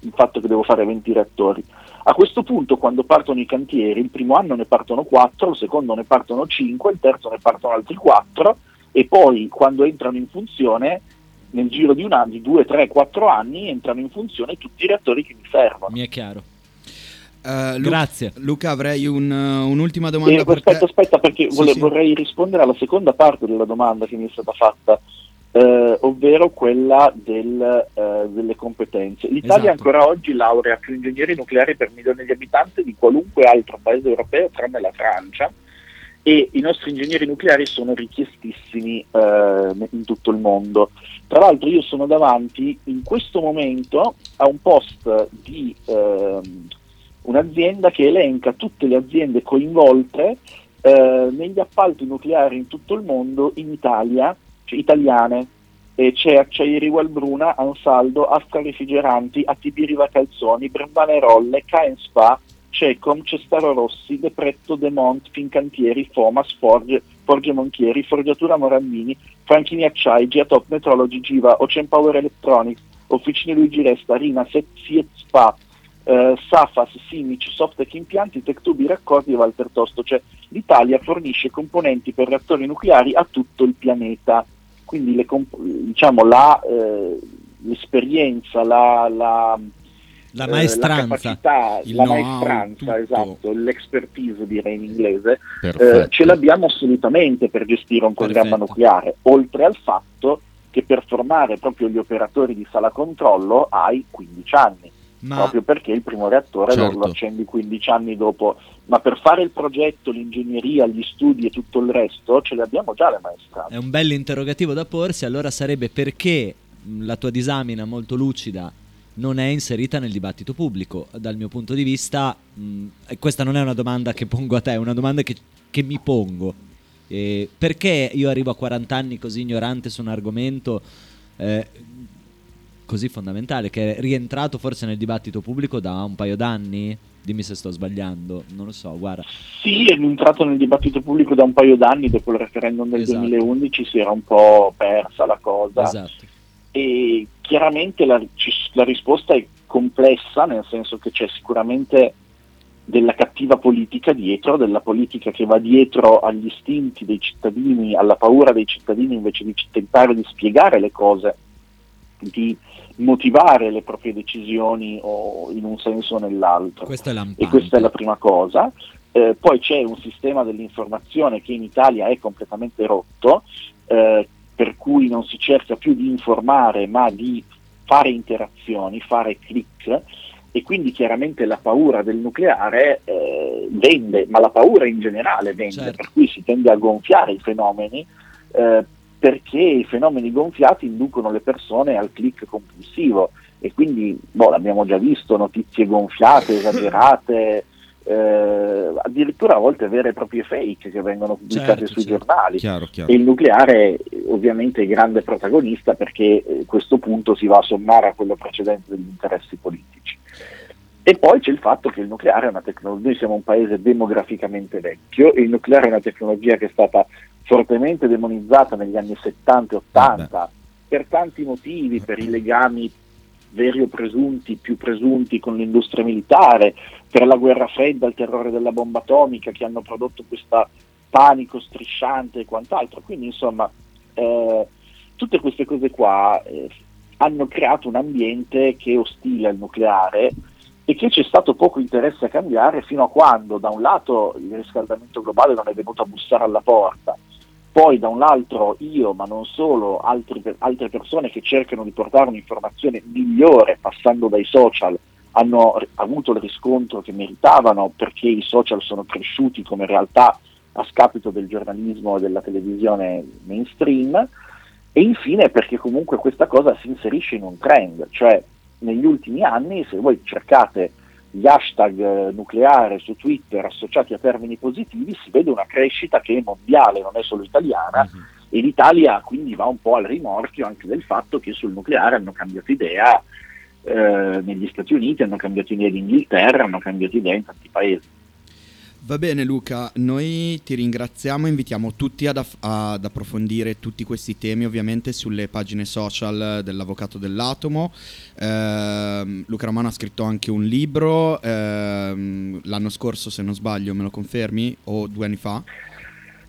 il fatto che devo fare 20 reattori. A questo punto, quando partono i cantieri, il primo anno ne partono 4, il secondo ne partono 5, il terzo ne partono altri 4 e poi quando entrano in funzione, nel giro di un anno, di 2, 3, 4 anni, entrano in funzione tutti i reattori che mi servono. Mi è chiaro. Eh, Lu- Grazie. Luca, avrei un, uh, un'ultima domanda E, per aspetta, te. aspetta, perché Sì, vole- sì. vorrei rispondere alla seconda parte della domanda che mi è stata fatta, eh, ovvero quella del, eh, delle competenze. L'Italia Esatto. ancora oggi laurea più ingegneri nucleari per milione di abitanti di qualunque altro paese europeo, tranne la Francia, e i nostri ingegneri nucleari sono richiestissimi eh, in tutto il mondo. Tra l'altro io sono davanti in questo momento a un post di ehm, un'azienda che elenca tutte le aziende coinvolte eh, negli appalti nucleari in tutto il mondo in Italia, cioè italiane. E c'è Acciaieri Valbruna, Ansaldo, Astra Refrigeranti, ATB Riva Calzoni, Brembane Rolle, Caen Spa, Cecom, Cestaro Rossi, Depretto, Demont, Fincantieri, Fomas, Forge, Forge Monchieri, Forgiatura Morandini, Franchini Acciai, Giatop Metrology, Giva, Ocean Power Electronics, Officine Luigi Resta, Rina, Fiat Spa, eh, Safas, Simic, Softec Impianti, Tectubi Raccordi e Walter Tosto. Cioè l'Italia fornisce componenti per reattori nucleari a tutto il pianeta. Quindi le comp- diciamo, la, eh, l'esperienza, la, la, La eh, maestranza. la capacità, Il la maestranza, tutto. esatto, l'expertise direi in inglese, eh, ce l'abbiamo assolutamente per gestire un programma Perfetto. nucleare, oltre al fatto che per formare proprio gli operatori di sala controllo hai 15 anni, Ma proprio perché il primo reattore lo- Certo. lo accendi 15 anni dopo, ma per fare il progetto, l'ingegneria, gli studi e tutto il resto ce le abbiamo già le maestranze. è un bel interrogativo da porsi, allora sarebbe perché la tua disamina molto lucida non è inserita nel dibattito pubblico. Dal mio punto di vista, mh, e questa non è una domanda che pongo a te, è una domanda che, che mi pongo. Eh, perché io arrivo a 40 anni così ignorante su un argomento eh, così fondamentale, che è rientrato forse nel dibattito pubblico da un paio d'anni? Dimmi se sto sbagliando, non lo so, guarda. Sì, è entrato nel dibattito pubblico da un paio d'anni, dopo il referendum del Esatto. 2011 si era un po' persa la cosa. Esatto. e chiaramente la, la risposta è complessa, nel senso che c'è sicuramente della cattiva politica dietro, della politica che va dietro agli istinti dei cittadini, alla paura dei cittadini invece di tentare di spiegare le cose, di motivare le proprie decisioni o in un senso o nell'altro. Questo è. E questa è la prima cosa. Eh, poi c'è un sistema dell'informazione che in Italia è completamente rotto, eh, per cui non si cerca più di informare ma di fare interazioni, fare click e quindi chiaramente la paura del nucleare eh, vende, ma la paura in generale vende, Certo. per cui si tende a gonfiare i fenomeni eh, perché i fenomeni gonfiati inducono le persone al click compulsivo e quindi boh, l'abbiamo già visto, notizie gonfiate, esagerate, eh, addirittura a volte vere e proprie fake che vengono pubblicate Certo, sui certo. giornali. Chiaro, E chiaro. il nucleare eh, ovviamente è il grande protagonista perché eh, questo punto si va a sommare a quello precedente degli interessi politici. E poi c'è il fatto che il nucleare è una tecnologia, noi siamo un paese demograficamente vecchio, e il nucleare è una tecnologia che è stata fortemente demonizzata negli anni 70 e 80 per tanti motivi, per i legami veri o presunti, più presunti con l'industria militare, per la guerra fredda, il terrore della bomba atomica che hanno prodotto questo panico strisciante e quant'altro. Quindi insomma eh, tutte queste cose qua eh, hanno creato un ambiente che è ostile al nucleare e che c'è stato poco interesse a cambiare fino a quando da un lato il riscaldamento globale non è venuto a bussare alla porta, poi da un lato io, ma non solo, altri- altre persone che cercano di portare un'informazione migliore passando dai social hanno avuto il riscontro che meritavano perché i social sono cresciuti come realtà a scapito del giornalismo e della televisione mainstream. E infine perché comunque questa cosa si inserisce in un trend, cioè negli ultimi anni se voi cercate gli hashtag eh, nucleare su Twitter associati a termini positivi si vede una crescita che è mondiale, non è solo italiana Mhm. e l'Italia quindi va un po' al rimorchio anche del fatto che sul nucleare hanno cambiato idea eh, negli Stati Uniti, hanno cambiato idea in Inghilterra, hanno cambiato idea in tanti paesi. Va bene Luca, noi ti ringraziamo, invitiamo tutti ad, aff- ad approfondire tutti questi temi ovviamente sulle pagine social dell'Avvocato dell'Atomo. Ehm, Luca Romano ha scritto anche un libro, ehm, l'anno scorso se non sbaglio, me lo confermi? O due anni fa?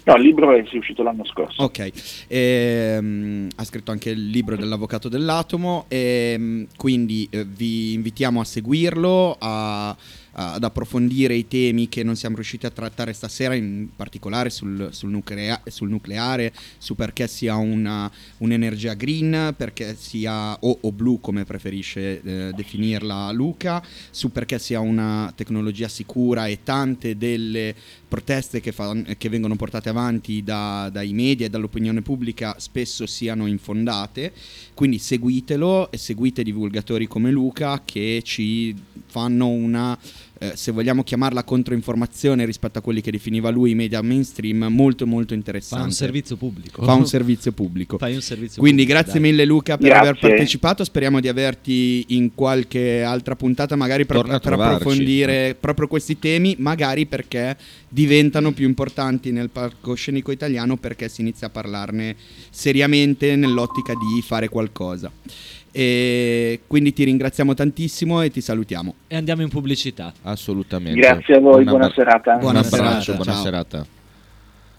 No, il libro è uscito l'anno scorso. Ok, Ehm, ha scritto anche il libro dell'avvocato dell'atomo, e quindi eh, vi invitiamo a seguirlo, a- ad approfondire i temi che non siamo riusciti a trattare stasera, in particolare sul, sul nuclea- sul nucleare, su perché sia una- un'energia green, perché sia o, o blu come preferisce eh, definirla Luca, su perché sia una tecnologia sicura e tante delle proteste che, fa- che vengono portate avanti da- dai media e dall'opinione pubblica spesso siano infondate. Quindi seguitelo e seguite divulgatori come Luca che ci fanno una, eh, se vogliamo chiamarla controinformazione rispetto a quelli che definiva lui i media mainstream, molto molto interessante. Fa un servizio pubblico. Fa un servizio pubblico. Fai un servizio Quindi pubblico, grazie dai. mille Luca per Grazie. aver partecipato, speriamo di averti in qualche altra puntata magari per, per approfondire proprio questi temi, magari perché diventano più importanti nel palcoscenico italiano perché si inizia a parlarne seriamente nell'ottica di fare qualcosa. E quindi ti ringraziamo tantissimo e ti salutiamo. E andiamo in pubblicità. Assolutamente. Grazie a voi, buona abbra- serata. Un Buona abbraccio, serata, buona ciao. serata.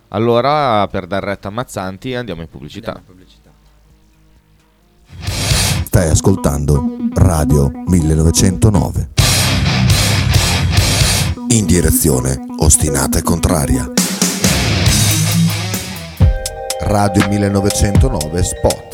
Allora, per dar retta a Mazzanti, andiamo in pubblicità. Stai ascoltando Radio 1909. In direzione ostinata e contraria. Radio 1909 Spot.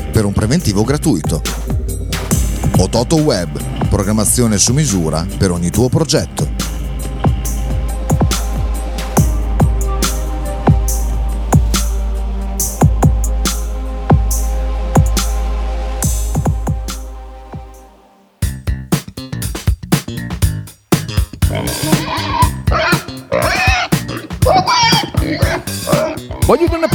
per un preventivo gratuito. Ototo Web, programmazione su misura per ogni tuo progetto. Voglio una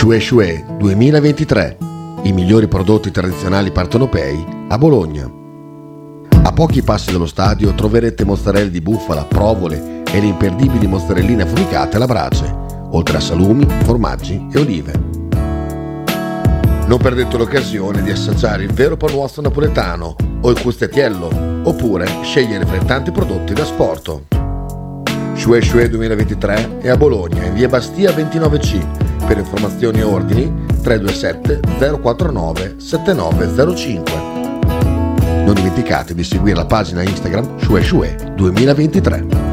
Shue Shue 2023. I migliori prodotti tradizionali partenopei a Bologna. A pochi passi dallo stadio troverete mozzarella di bufala, provole e le imperdibili mozzarelline affumicate alla brace, oltre a salumi, formaggi e olive. Non perdete l'occasione di assaggiare il vero panuozzo napoletano o il custettiello, oppure scegliere fra i tanti prodotti da sport. Shue Shue 2023 è a Bologna, in via Bastia 29C. Per informazioni e ordini 327 049 7905. Non dimenticate di seguire la pagina Instagram Shue Shue 2023.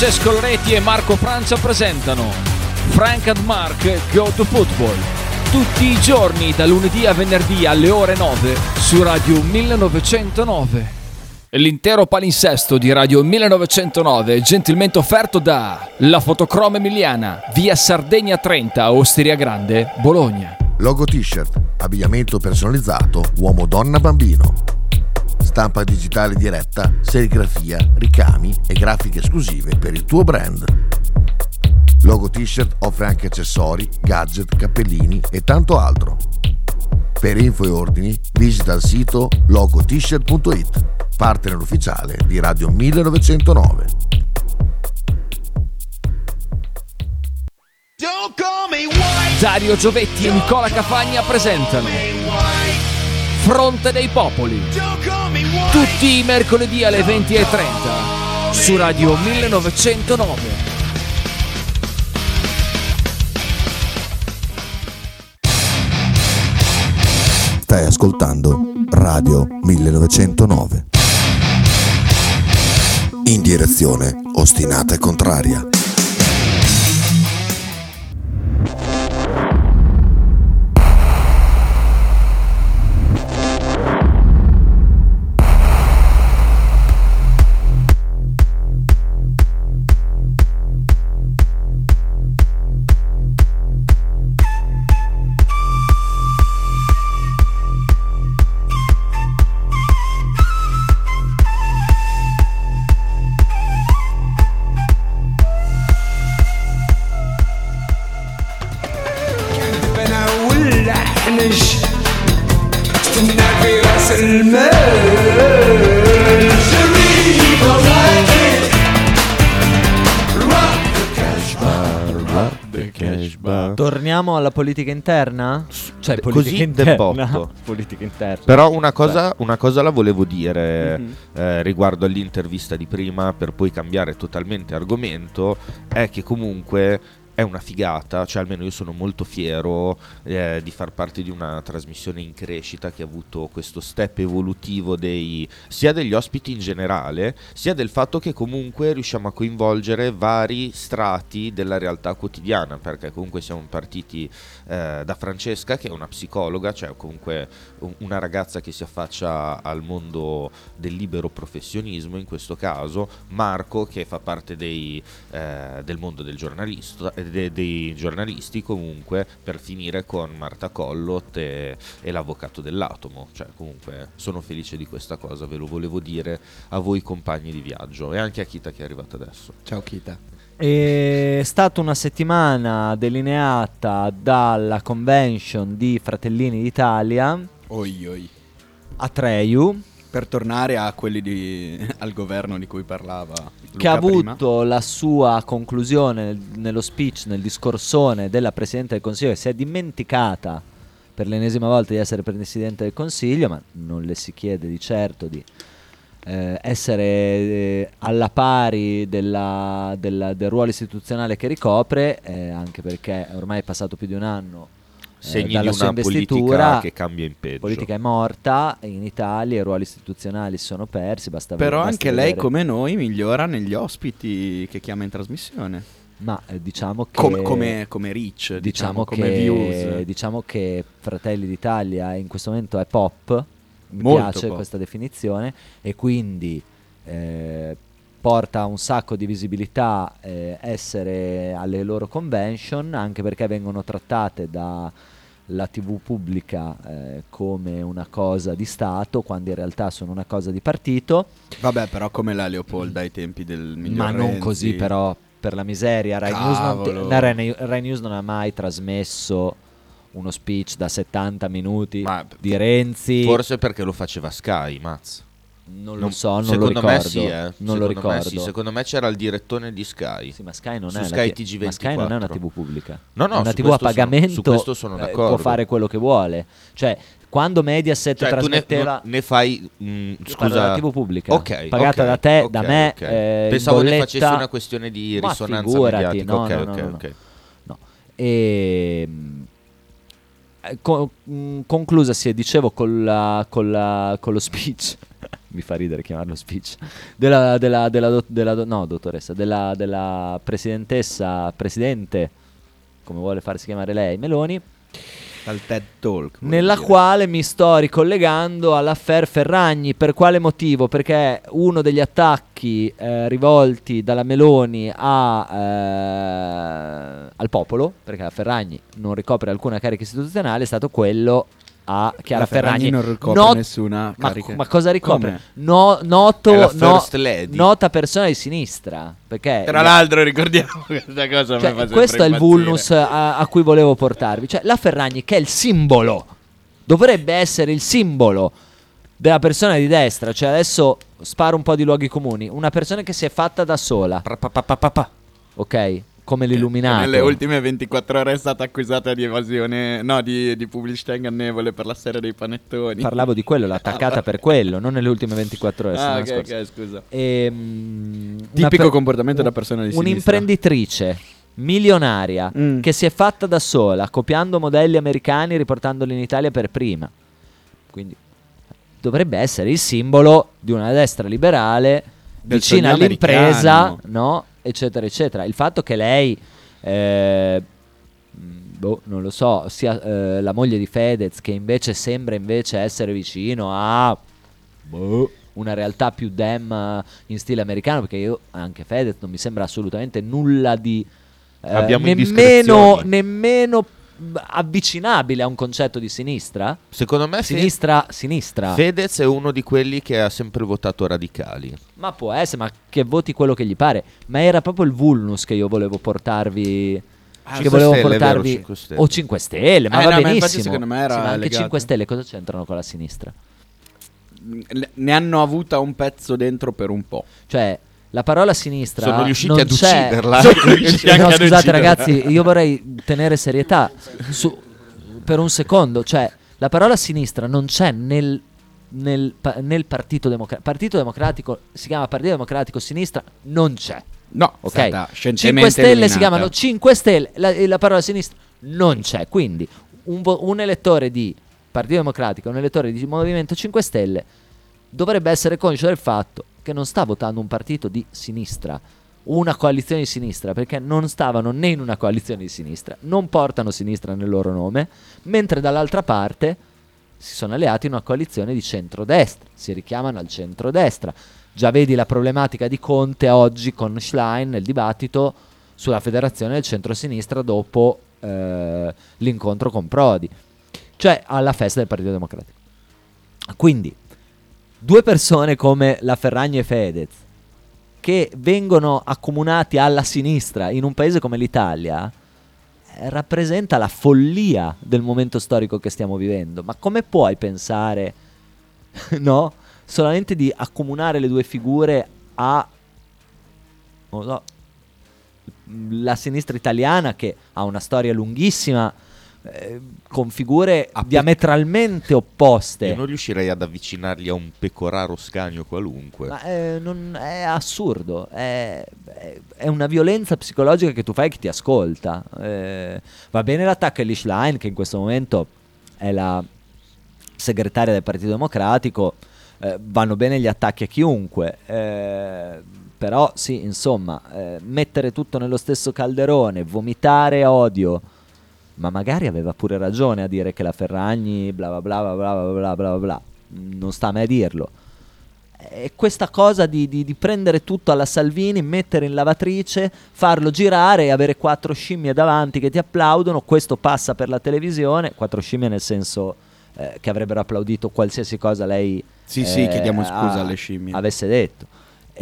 Francesco Loretti e Marco Francia presentano Frank and Mark Go to Football. Tutti i giorni, da lunedì a venerdì alle ore 9 su Radio 1909. E L'intero palinsesto di Radio 1909 è gentilmente offerto da La Fotocroma Emiliana, via Sardegna 30, Osteria Grande, Bologna. Logo t-shirt, abbigliamento personalizzato, uomo, donna, bambino. Stampa digitale diretta, serigrafia, ricami e grafiche esclusive per il tuo brand. Logo t-shirt offre anche accessori, gadget, cappellini e tanto altro. Per info e ordini visita il sito logotshirt.it, partner ufficiale di Radio 1909. Dario Giovetti e Nicola Cafagna presentano Fronte dei Popoli. Tutti i mercoledì alle 20.30 su Radio 1909. Stai ascoltando Radio 1909. In direzione ostinata e contraria. Alla politica interna? Cioè, de- politica così interna. debotto. politica interna. Però una cosa, una cosa la volevo dire Mhm. eh, riguardo all'intervista di prima, per poi cambiare totalmente argomento, è che comunque è una figata, cioè almeno io sono molto fiero eh, di far parte di una trasmissione in crescita che ha avuto questo step evolutivo dei, sia degli ospiti in generale, sia del fatto che comunque riusciamo a coinvolgere vari strati della realtà quotidiana, perché comunque siamo partiti eh, da Francesca che è una psicologa, cioè comunque un- una ragazza che si affaccia al mondo del libero professionismo in questo caso, Marco che fa parte dei, eh, del mondo del giornalista, eh, de- dei giornalisti comunque, per finire con Marta Collot e, e l'avvocato dell'atomo, cioè comunque sono felice di questa cosa, ve lo volevo dire a voi compagni di viaggio e anche a Kita che è arrivata adesso. Ciao Kita. È stata una settimana delineata dalla convention di Fratellini d'Italia Oi oi. a Treiu, Per tornare a quelli di, al governo di cui parlava Luca che ha prima. avuto la sua conclusione nel- nello speech, nel discorsone della Presidente del Consiglio, che si è dimenticata per l'ennesima volta di essere Presidente del Consiglio, ma non le si chiede di certo di eh, essere eh, alla pari della- della- del ruolo istituzionale che ricopre, eh, anche perché ormai è passato più di un anno Segni dalla di sua una investitura. politica che cambia in peggio. La politica è morta in Italia, i ruoli istituzionali si sono persi. Basta Però basta anche lei, vedere- come noi, migliora negli ospiti che chiama in trasmissione. Ma eh, diciamo che. Come, come, come reach, diciamo, diciamo, come che, views. diciamo che Fratelli d'Italia in questo momento è pop. Mi Molto piace pop. questa definizione. E quindi eh, porta un sacco di visibilità eh, essere alle loro convention, anche perché vengono trattate dalla TV pubblica eh, come una cosa di Stato, quando in realtà sono una cosa di partito. Vabbè, però come la Leopolda ai tempi del miglior Ma non Renzi. così, però, per la miseria. Rai News, non, la Rai, Rai News non ha mai trasmesso uno speech da 70 minuti Ma di Renzi. Forse perché lo faceva Sky, Mazz. Non lo so, non lo ricordo. me sì, eh. Non Secondo lo me ricordo. sì. Secondo me c'era il direttore di Sky. Sì, ma Sky non, è, Sky la, TG24. ma Sky non è una TV pubblica. No, no, è una TV a pagamento. su questo sono eh, d'accordo. può fare quello che vuole. Cioè, quando Mediaset Cioè, ne, trasmetteva. non- ne fai. mm, Io parlo scusa. della TV pubblica, Ok, pagata ok, da te, ok, da me, eh, Pensavo ne bolletta. facessi una questione di Ma risonanza figurati, mediatica. no, ok, no, ok, no, ok. No. E, mh, eh, co- mh, conclusasi, dicevo, con, la- con la- con lo speech. Mi fa ridere chiamarlo speech. Della, della- della della no, dottoressa, della, della presidentessa, presidente, come vuole farsi chiamare lei, Meloni. Dal TED Talk. Nella dire. quale mi sto ricollegando all'affair Ferragni. Per quale motivo? Perché uno degli attacchi eh, rivolti dalla Meloni a, eh, al popolo, perché la Ferragni non ricopre alcuna carica istituzionale, è stato quello a Chiara Ferragni Ferragni. non ricopre Not- nessuna ma, carica. ma cosa ricopre? Come? No- noto, È la no- first lady. nota persona di sinistra. Perché Tra l'altro ricordiamo questa cosa. mi cioè, fa sempre questo è il impazzire. vulnus a, a cui volevo portarvi. Cioè, la Ferragni, che è il simbolo, dovrebbe essere il simbolo della persona di destra. Cioè, adesso sparo un po' di luoghi comuni. Una persona che si è fatta da sola, ok? Come l'illuminato. Nelle ultime 24 ore è stata accusata di evasione, no, di, di pubblicità ingannevole per la serie dei panettoni. Parlavo di quello, l'ha attaccata per quello, non nelle ultime 24 ore. Ah, ok, ok, scusa. Ehm, una Tipico per- comportamento da persona di sinistra. Un'imprenditrice milionaria Mm. che si è fatta da sola, copiando modelli americani e riportandoli in Italia per prima. Quindi dovrebbe essere il simbolo di una destra liberale Del vicina all'impresa, no? Eccetera, eccetera. Il fatto che lei, eh, boh, non lo so, sia eh, la moglie di Fedez, che invece sembra invece essere vicino a boh, una realtà più dem eh, in stile americano, perché io anche Fedez non mi sembra assolutamente nulla di eh, nemmeno, nemmeno avvicinabile a un concetto di sinistra. Secondo me Fe- Sinistra, sinistra. Fedez è uno di quelli che ha sempre votato radicali. Ma può essere, ma che voti quello che gli pare. Ma era proprio il vulnus che io volevo portarvi. Ah, che 5 volevo Stelle, vero, portarvi. 5 Stelle. O 5 Stelle, ma Eh, va no, ma benissimo. secondo me era Sì, ma anche legato. 5 Stelle cosa c'entrano con la sinistra? Ne- Ne hanno avuta un pezzo dentro per un po'. Cioè, La parola sinistra Sono riusciti non ad c'è. ucciderla. Sono riusciti no, scusate ucciderla. ragazzi, io vorrei tenere serietà su- per un secondo, cioè la parola sinistra non c'è nel, nel nel Partito Democratico. Partito Democratico si chiama Partito Democratico Sinistra, non c'è. No, Ok. stata 5 scientemente Stelle si eliminata. chiamano 5 Stelle, la, la parola sinistra non c'è. Quindi un, vo- un elettore di Partito Democratico, un elettore di Movimento 5 Stelle dovrebbe essere conscio del fatto che non sta votando un partito di sinistra, una coalizione di sinistra, perché non stavano né in una coalizione di sinistra, non portano sinistra nel loro nome, mentre dall'altra parte si sono alleati in una coalizione di centrodestra, si richiamano al centrodestra. Già vedi la problematica di Conte oggi con Schlein nel dibattito sulla federazione del centrosinistra dopo eh, l'incontro con Prodi, cioè alla festa del Partito Democratico. Quindi, due persone come la Ferragni e Fedez, che vengono accomunati alla sinistra in un paese come l'Italia, eh, rappresenta la follia del momento storico che stiamo vivendo. Ma come puoi pensare, no? Solamente di accomunare le due figure a non lo so, la sinistra italiana che ha una storia lunghissima eh, con figure diametralmente opposte. Io non riuscirei ad avvicinarli a un pecoraro scanio qualunque. Ma eh, non- è assurdo, è, è- una violenza psicologica che tu fai che ti ascolta. Eh, va bene l'attacco a Elish Line, che in questo momento è la segretaria del Partito Democratico, eh, vanno bene gli attacchi a chiunque, eh, però sì, insomma, mettere tutto nello stesso calderone, vomitare odio, ma magari aveva pure ragione a dire che la Ferragni bla bla bla bla bla bla bla bla non sta a me a dirlo. E questa cosa di, di- di prendere tutto alla Salvini, mettere in lavatrice, farlo girare e avere quattro scimmie davanti che ti applaudono, questo passa per la televisione, quattro scimmie nel senso eh, che avrebbero applaudito qualsiasi cosa lei Sì, sì, eh, chiediamo scusa a- alle scimmie. avesse detto.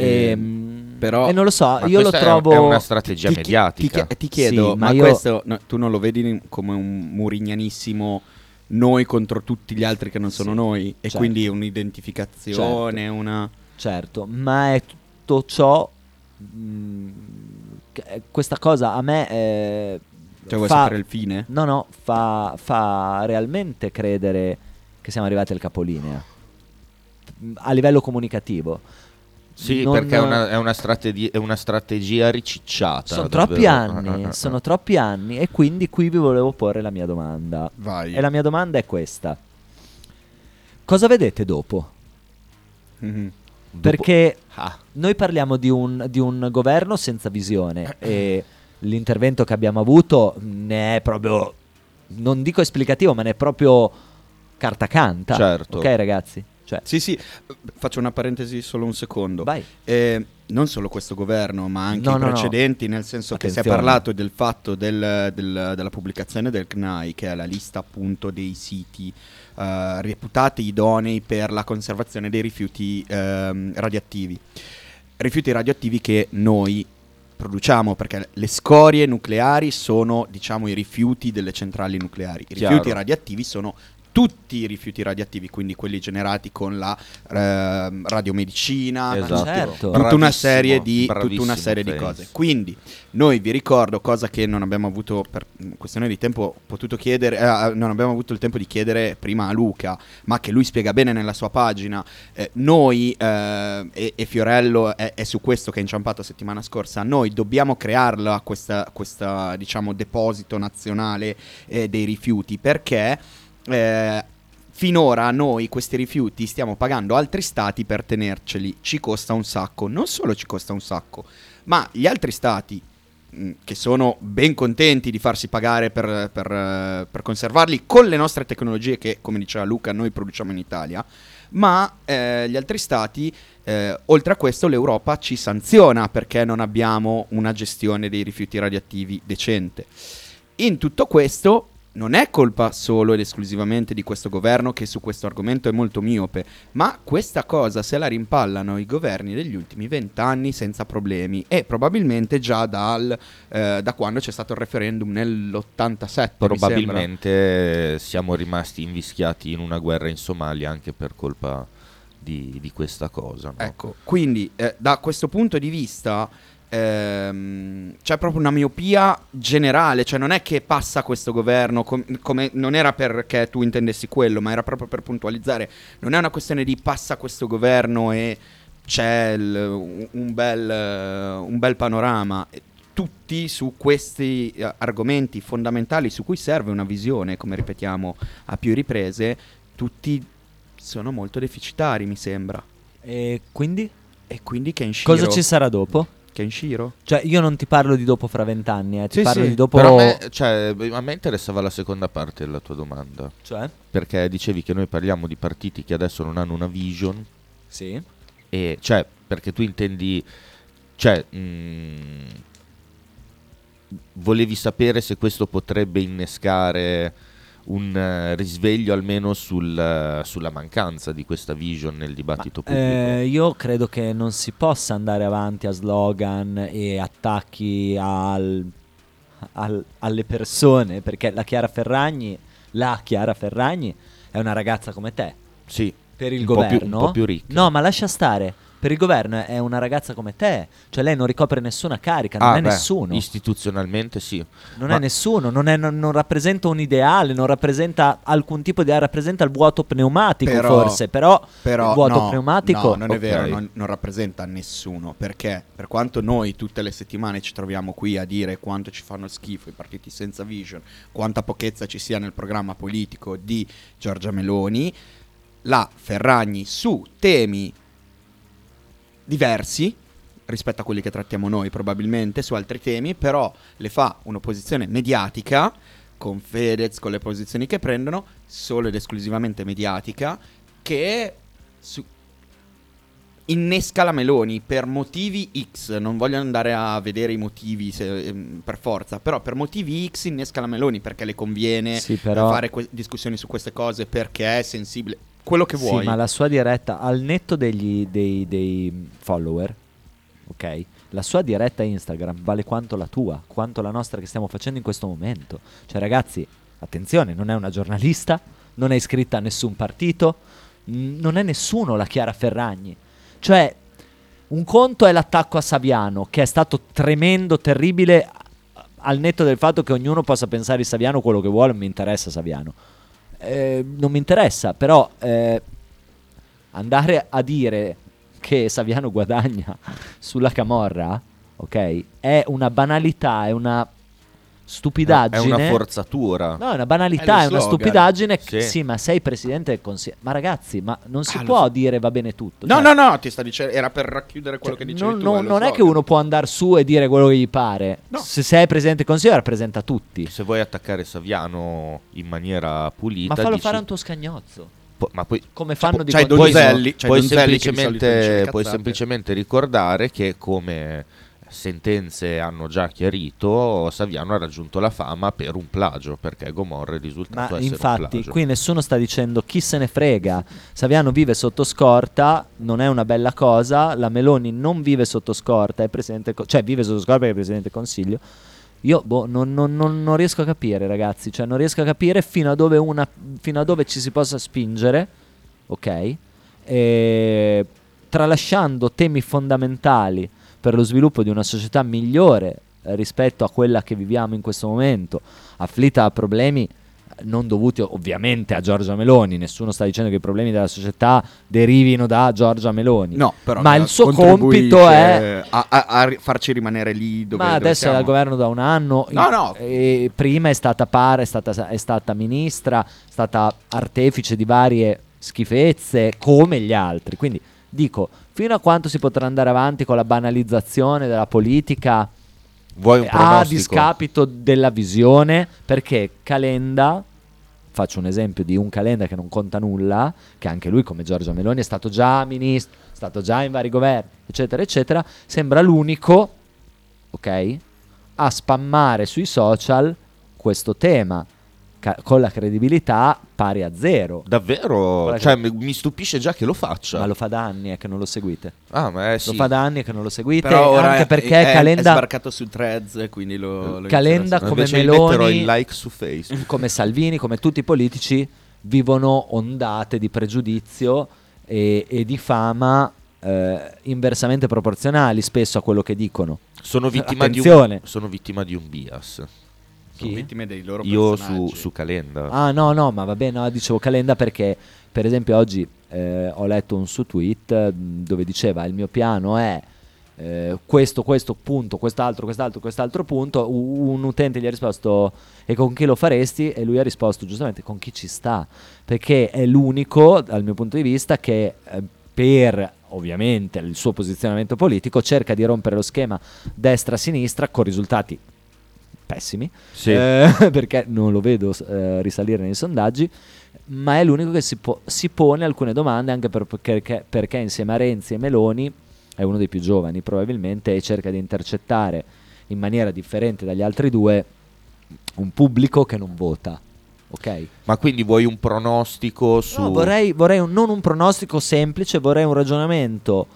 Eh, Ehm, però- e non lo so, io lo trovo... è una strategia Ti mediatica. Ti, ti chiedo, Sì, ma, ma io- questo no, tu non lo vedi come un murignanissimo noi contro tutti gli altri che non sono Sì, noi? E certo. quindi un'identificazione, una... Certo, ma è tutto ciò. mh, che- questa cosa a me. eh, Cioè vuoi fa- sapere il fine? No, no, fa, fa realmente credere che siamo arrivati al capolinea. A livello comunicativo. Sì, Non- perché è una, è una strategi- è una strategia ricicciata. Sono troppi anni, sono troppi anni e quindi qui vi volevo porre la mia domanda. Vai. E la mia domanda è questa. Cosa vedete dopo? Mhm. Perché Ah. noi parliamo di un, di un governo senza visione e l'intervento che abbiamo avuto ne è proprio, non dico esplicativo, ma ne è proprio carta canta. Certo. Ok ragazzi? Cioè, Sì, sì, faccio una parentesi solo un secondo. vai. Eh, non solo questo governo, ma anche No, i no, no. precedenti, nel senso che si è Attenzione. parlato del fatto del- del- della pubblicazione del CNAI, che è la lista appunto dei siti eh, reputati idonei per la conservazione dei rifiuti ehm, radioattivi. Rifiuti radioattivi che noi produciamo perché le scorie nucleari sono diciamo i rifiuti delle centrali nucleari i Chiaro. rifiuti radioattivi sono tutti i rifiuti radioattivi quindi quelli generati con la ehm, radiomedicina Esatto. certo. tutta una serie di, tutta una serie di cose. Quindi, noi vi ricordo, cosa che non abbiamo avuto per mh, questione di tempo potuto chiedere, eh, non abbiamo avuto il tempo di chiedere prima a Luca, ma che lui spiega bene nella sua pagina. eh, noi, eh, e, e Fiorello è, è su questo che è inciampato settimana scorsa, noi dobbiamo crearla questa, questa diciamo, deposito nazionale eh, dei rifiuti perché eh, finora noi questi rifiuti stiamo pagando altri stati per tenerceli, ci costa un sacco, non solo ci costa un sacco, ma gli altri stati mh, che sono ben contenti di farsi pagare per, per, eh, per conservarli con le nostre tecnologie che, come diceva Luca, noi produciamo in Italia, ma eh, gli altri stati, eh, oltre a questo, l'Europa ci sanziona perché non abbiamo una gestione dei rifiuti radioattivi decente. In tutto questo non è colpa solo ed esclusivamente di questo governo che su questo argomento è molto miope, ma questa cosa se la rimpallano i governi degli ultimi vent'anni senza problemi e probabilmente già dal, eh, da quando c'è stato il referendum nell'87. Probabilmente siamo rimasti invischiati in una guerra in Somalia anche per colpa di, di questa cosa. no? Ecco, quindi eh, da questo punto di vista ehm, c'è proprio una miopia generale, cioè non è che passa questo governo, com- come non era perché tu intendessi quello, ma era proprio per puntualizzare, non è una questione di passa questo governo e c'è il- un, bel, un bel panorama. Tutti su questi eh, argomenti fondamentali su cui serve una visione, come ripetiamo a più riprese, tutti sono molto deficitari, mi sembra. E quindi? E quindi Kenshiro. Cosa ci sarà dopo? Kenshiro? Cioè, io non ti parlo di dopo fra vent'anni, eh, ti Sì, parlo sì, di dopo... Però a me, cioè, a me interessava la seconda parte della tua domanda. Cioè? Perché dicevi che noi parliamo di partiti che adesso non hanno una vision. Sì. E cioè, perché tu intendi. Cioè, mh, volevi sapere se questo potrebbe innescare un eh, risveglio almeno sul, eh, sulla mancanza di questa vision nel dibattito pubblico. Eh, io credo che non si possa andare avanti a slogan e attacchi al- al- alle persone, perché la Chiara Ferragni, la Chiara Ferragni è una ragazza come te. Sì, Per il po' più- governo. un po' più ricca. No, ma lascia stare. Per il governo è una ragazza come te, cioè lei non ricopre nessuna carica, non Ah, è beh, nessuno. Istituzionalmente sì. Non Ma- è nessuno, non, è- non- non rappresenta un ideale, non rappresenta alcun tipo di... rappresenta il vuoto pneumatico Però- forse, però, Però il vuoto no, pneumatico... no, non è Ok. vero, non, non rappresenta nessuno. Perché per quanto noi tutte le settimane ci troviamo qui a dire quanto ci fanno schifo i partiti senza vision, quanta pochezza ci sia nel programma politico di Giorgia Meloni, la Ferragni su temi diversi rispetto a quelli che trattiamo noi probabilmente su altri temi, però le fa un'opposizione mediatica con Fedez, con le posizioni che prendono, solo ed esclusivamente mediatica, che su- innesca la Meloni per motivi X, non voglio andare a vedere i motivi se- ehm, per forza, però per motivi X innesca la Meloni perché le conviene Sì, però- fare que- discussioni su queste cose perché è sensibile, quello che vuoi. Sì, ma la sua diretta, al netto degli, dei, dei follower, ok? La sua diretta Instagram vale quanto la tua, quanto la nostra che stiamo facendo in questo momento. Cioè, ragazzi, attenzione, non è una giornalista, non è iscritta a nessun partito, n- non è nessuno la Chiara Ferragni. Cioè, un conto è l'attacco a Saviano, che è stato tremendo, terribile, al netto del fatto che ognuno possa pensare di Saviano quello che vuole, non mi interessa Saviano. Eh, non mi interessa, però eh, andare a dire che Saviano guadagna sulla camorra, ok, è una banalità, è una È stupidaggine. una forzatura. No, è una banalità, È è, una stupidaggine. Sì. Sì. ma sei presidente del consiglio. Ma ragazzi, ma non si Ah, può so. dire va bene tutto. No, cioè, no, no, ti sta dicendo, era per racchiudere quello cioè, che dicevi non, tu. non- non è che uno può andare su e dire quello che gli pare. No. Se sei presidente del consiglio, rappresenta tutti. Se vuoi attaccare Saviano in maniera pulita, Ma fallo dici- fare a un tuo scagnozzo. po- ma poi Come fanno di c'hai. Donzelli, puoi, le semplicemente, puoi semplicemente ricordare che come sentenze hanno già chiarito, Saviano ha raggiunto la fama per un plagio, perché Gomorra è risultato Ma essere un infatti, plagio. qui nessuno sta dicendo chi se ne frega. Saviano vive sotto scorta, non è una bella cosa. La Meloni non vive sotto scorta, è presidente, cioè vive sotto scorta perché è presidente del consiglio. Io boh, non, non- non- non riesco a capire, ragazzi. Cioè, non riesco a capire fino a dove, una, fino a dove ci si possa spingere, ok? E tralasciando temi fondamentali per lo sviluppo di una società migliore eh, rispetto a quella che viviamo in questo momento, afflitta da problemi eh, non dovuti ovviamente a Giorgia Meloni, nessuno sta dicendo che i problemi della società derivino da Giorgia Meloni. No, però ma il suo compito è a, a- a farci rimanere lì dove ma dove adesso è siamo. al governo da un anno. No, no. e prima è stata para, è stata, è stata ministra, è stata artefice di varie schifezze come gli altri. Quindi dico, fino a quanto si potrà andare avanti con la banalizzazione della politica un a discapito della visione? Perché Calenda, faccio un esempio di un Calenda che non conta nulla, che anche lui come Giorgia Meloni è stato già ministro, è stato già in vari governi, eccetera, eccetera, sembra l'unico, ok, a spammare sui social questo tema ca- con la credibilità pari a zero. Davvero? Cioè, che- mi, stupisce già che lo faccia. Ma lo fa da anni eh, che non lo seguite. Ah, ma eh, sì. Lo fa da anni che non lo seguite, Però ora anche è- perché è, Calenda... è sbarcato su Threads quindi lo, lo Calenda come Meloni- metterò il like su Facebook. come Salvini, come tutti i politici, vivono ondate di pregiudizio e, e di fama eh, inversamente proporzionali spesso a quello che dicono. Sono vittima, di Attenzione. un, sono vittima di un bias. Sono vittime dei loro Io su, su Calenda. Ah no, no, ma va bene, no, dicevo Calenda perché per esempio oggi eh, ho letto un suo tweet dove diceva il mio piano è eh, questo, questo punto, quest'altro, quest'altro, quest'altro punto, un utente gli ha risposto e con chi lo faresti? E lui ha risposto giustamente con chi ci sta, perché è l'unico dal mio punto di vista che eh, per ovviamente il suo posizionamento politico cerca di rompere lo schema destra-sinistra con risultati pessimi Sì. eh, perché non lo vedo eh, risalire nei sondaggi, ma è l'unico che si, po- si pone alcune domande anche per- perché, perché insieme a Renzi e Meloni è uno dei più giovani probabilmente e cerca di intercettare in maniera differente dagli altri due un pubblico che non vota. Ok? Ma quindi vuoi un pronostico su... No, vorrei, vorrei un- non un pronostico semplice, vorrei un ragionamento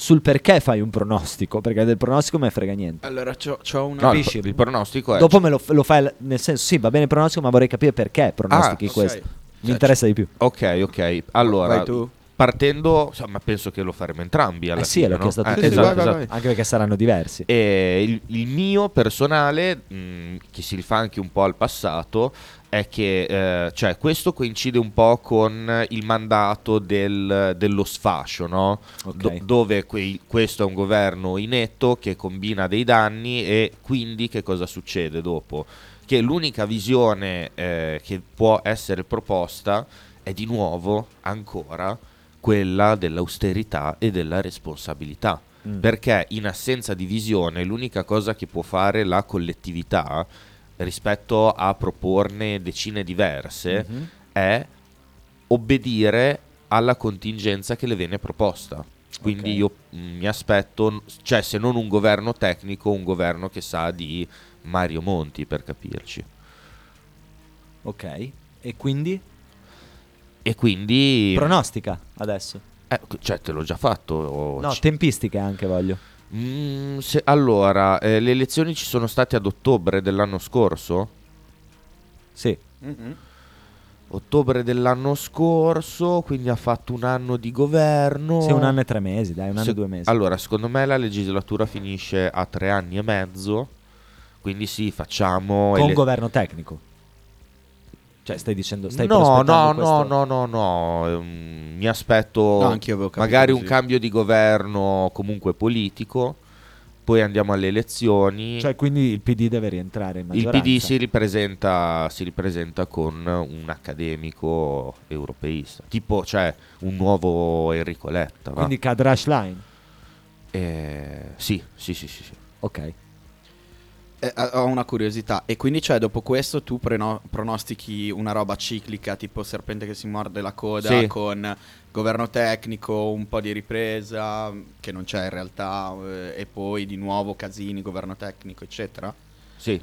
sul perché fai un pronostico, perché del pronostico me ne frega niente. Allora, c'ho, c'ho una... No, il, capisci? il pronostico è... Dopo me lo, lo fai nel senso, sì, va bene il pronostico, ma vorrei capire perché pronostichi Ah, questo. Mi Cioè, interessa di più. Ok, ok. Allora, Vai tu. partendo... Insomma, penso che lo faremo entrambi alla Eh sì, fine, l'ho no? chiesto a Eh, tutti. esatto, vai, vai, esatto. vai. Anche perché saranno diversi. E il, il mio personale, mh, che si rifà anche un po' al passato, è che eh, cioè, questo coincide un po' con il mandato del- dello sfascio, no? Ok. Do- dove quei- questo è un governo inetto che combina dei danni e quindi che cosa succede dopo? Che l'unica visione eh, che può essere proposta è di nuovo ancora quella dell'austerità e della responsabilità. Mm. Perché in assenza di visione l'unica cosa che può fare la collettività rispetto a proporne decine diverse Mhm. è obbedire alla contingenza che le viene proposta. Quindi Ok. io mm, mi aspetto, cioè se non un governo tecnico, un governo che sa di Mario Monti per capirci. Ok. E quindi? E quindi... Pronostica adesso. eh, cioè te l'ho già fatto. o No, ci- tempistiche anche voglio. Mm, se- allora, eh, le elezioni ci sono state ad ottobre dell'anno scorso? Sì. Mhm. Ottobre dell'anno scorso, quindi ha fatto un anno di governo. Sì, un anno e tre mesi, dai, un anno Se- e due mesi. Allora, secondo me la legislatura finisce a tre anni e mezzo. Quindi sì, facciamo. Con ele- governo tecnico. Cioè, stai dicendo, stai no, no, no, no, no, no. ehm, mi aspetto No, magari un così. cambio di governo comunque politico. Poi andiamo alle elezioni. Cioè, quindi il PD deve rientrare in Il maggioranza. PD si ripresenta, si ripresenta con un accademico europeista, tipo cioè un nuovo Enrico Letta. va? Quindi cadrà Schlein. Eh, sì, sì, sì, sì, sì. Ok. Eh, ho una curiosità. E quindi, cioè, dopo questo tu preno- pronostichi una roba ciclica, tipo serpente che si morde la coda, Sì. con governo tecnico, un po' di ripresa, che non c'è in realtà, eh, e poi di nuovo casini, governo tecnico, eccetera. Sì,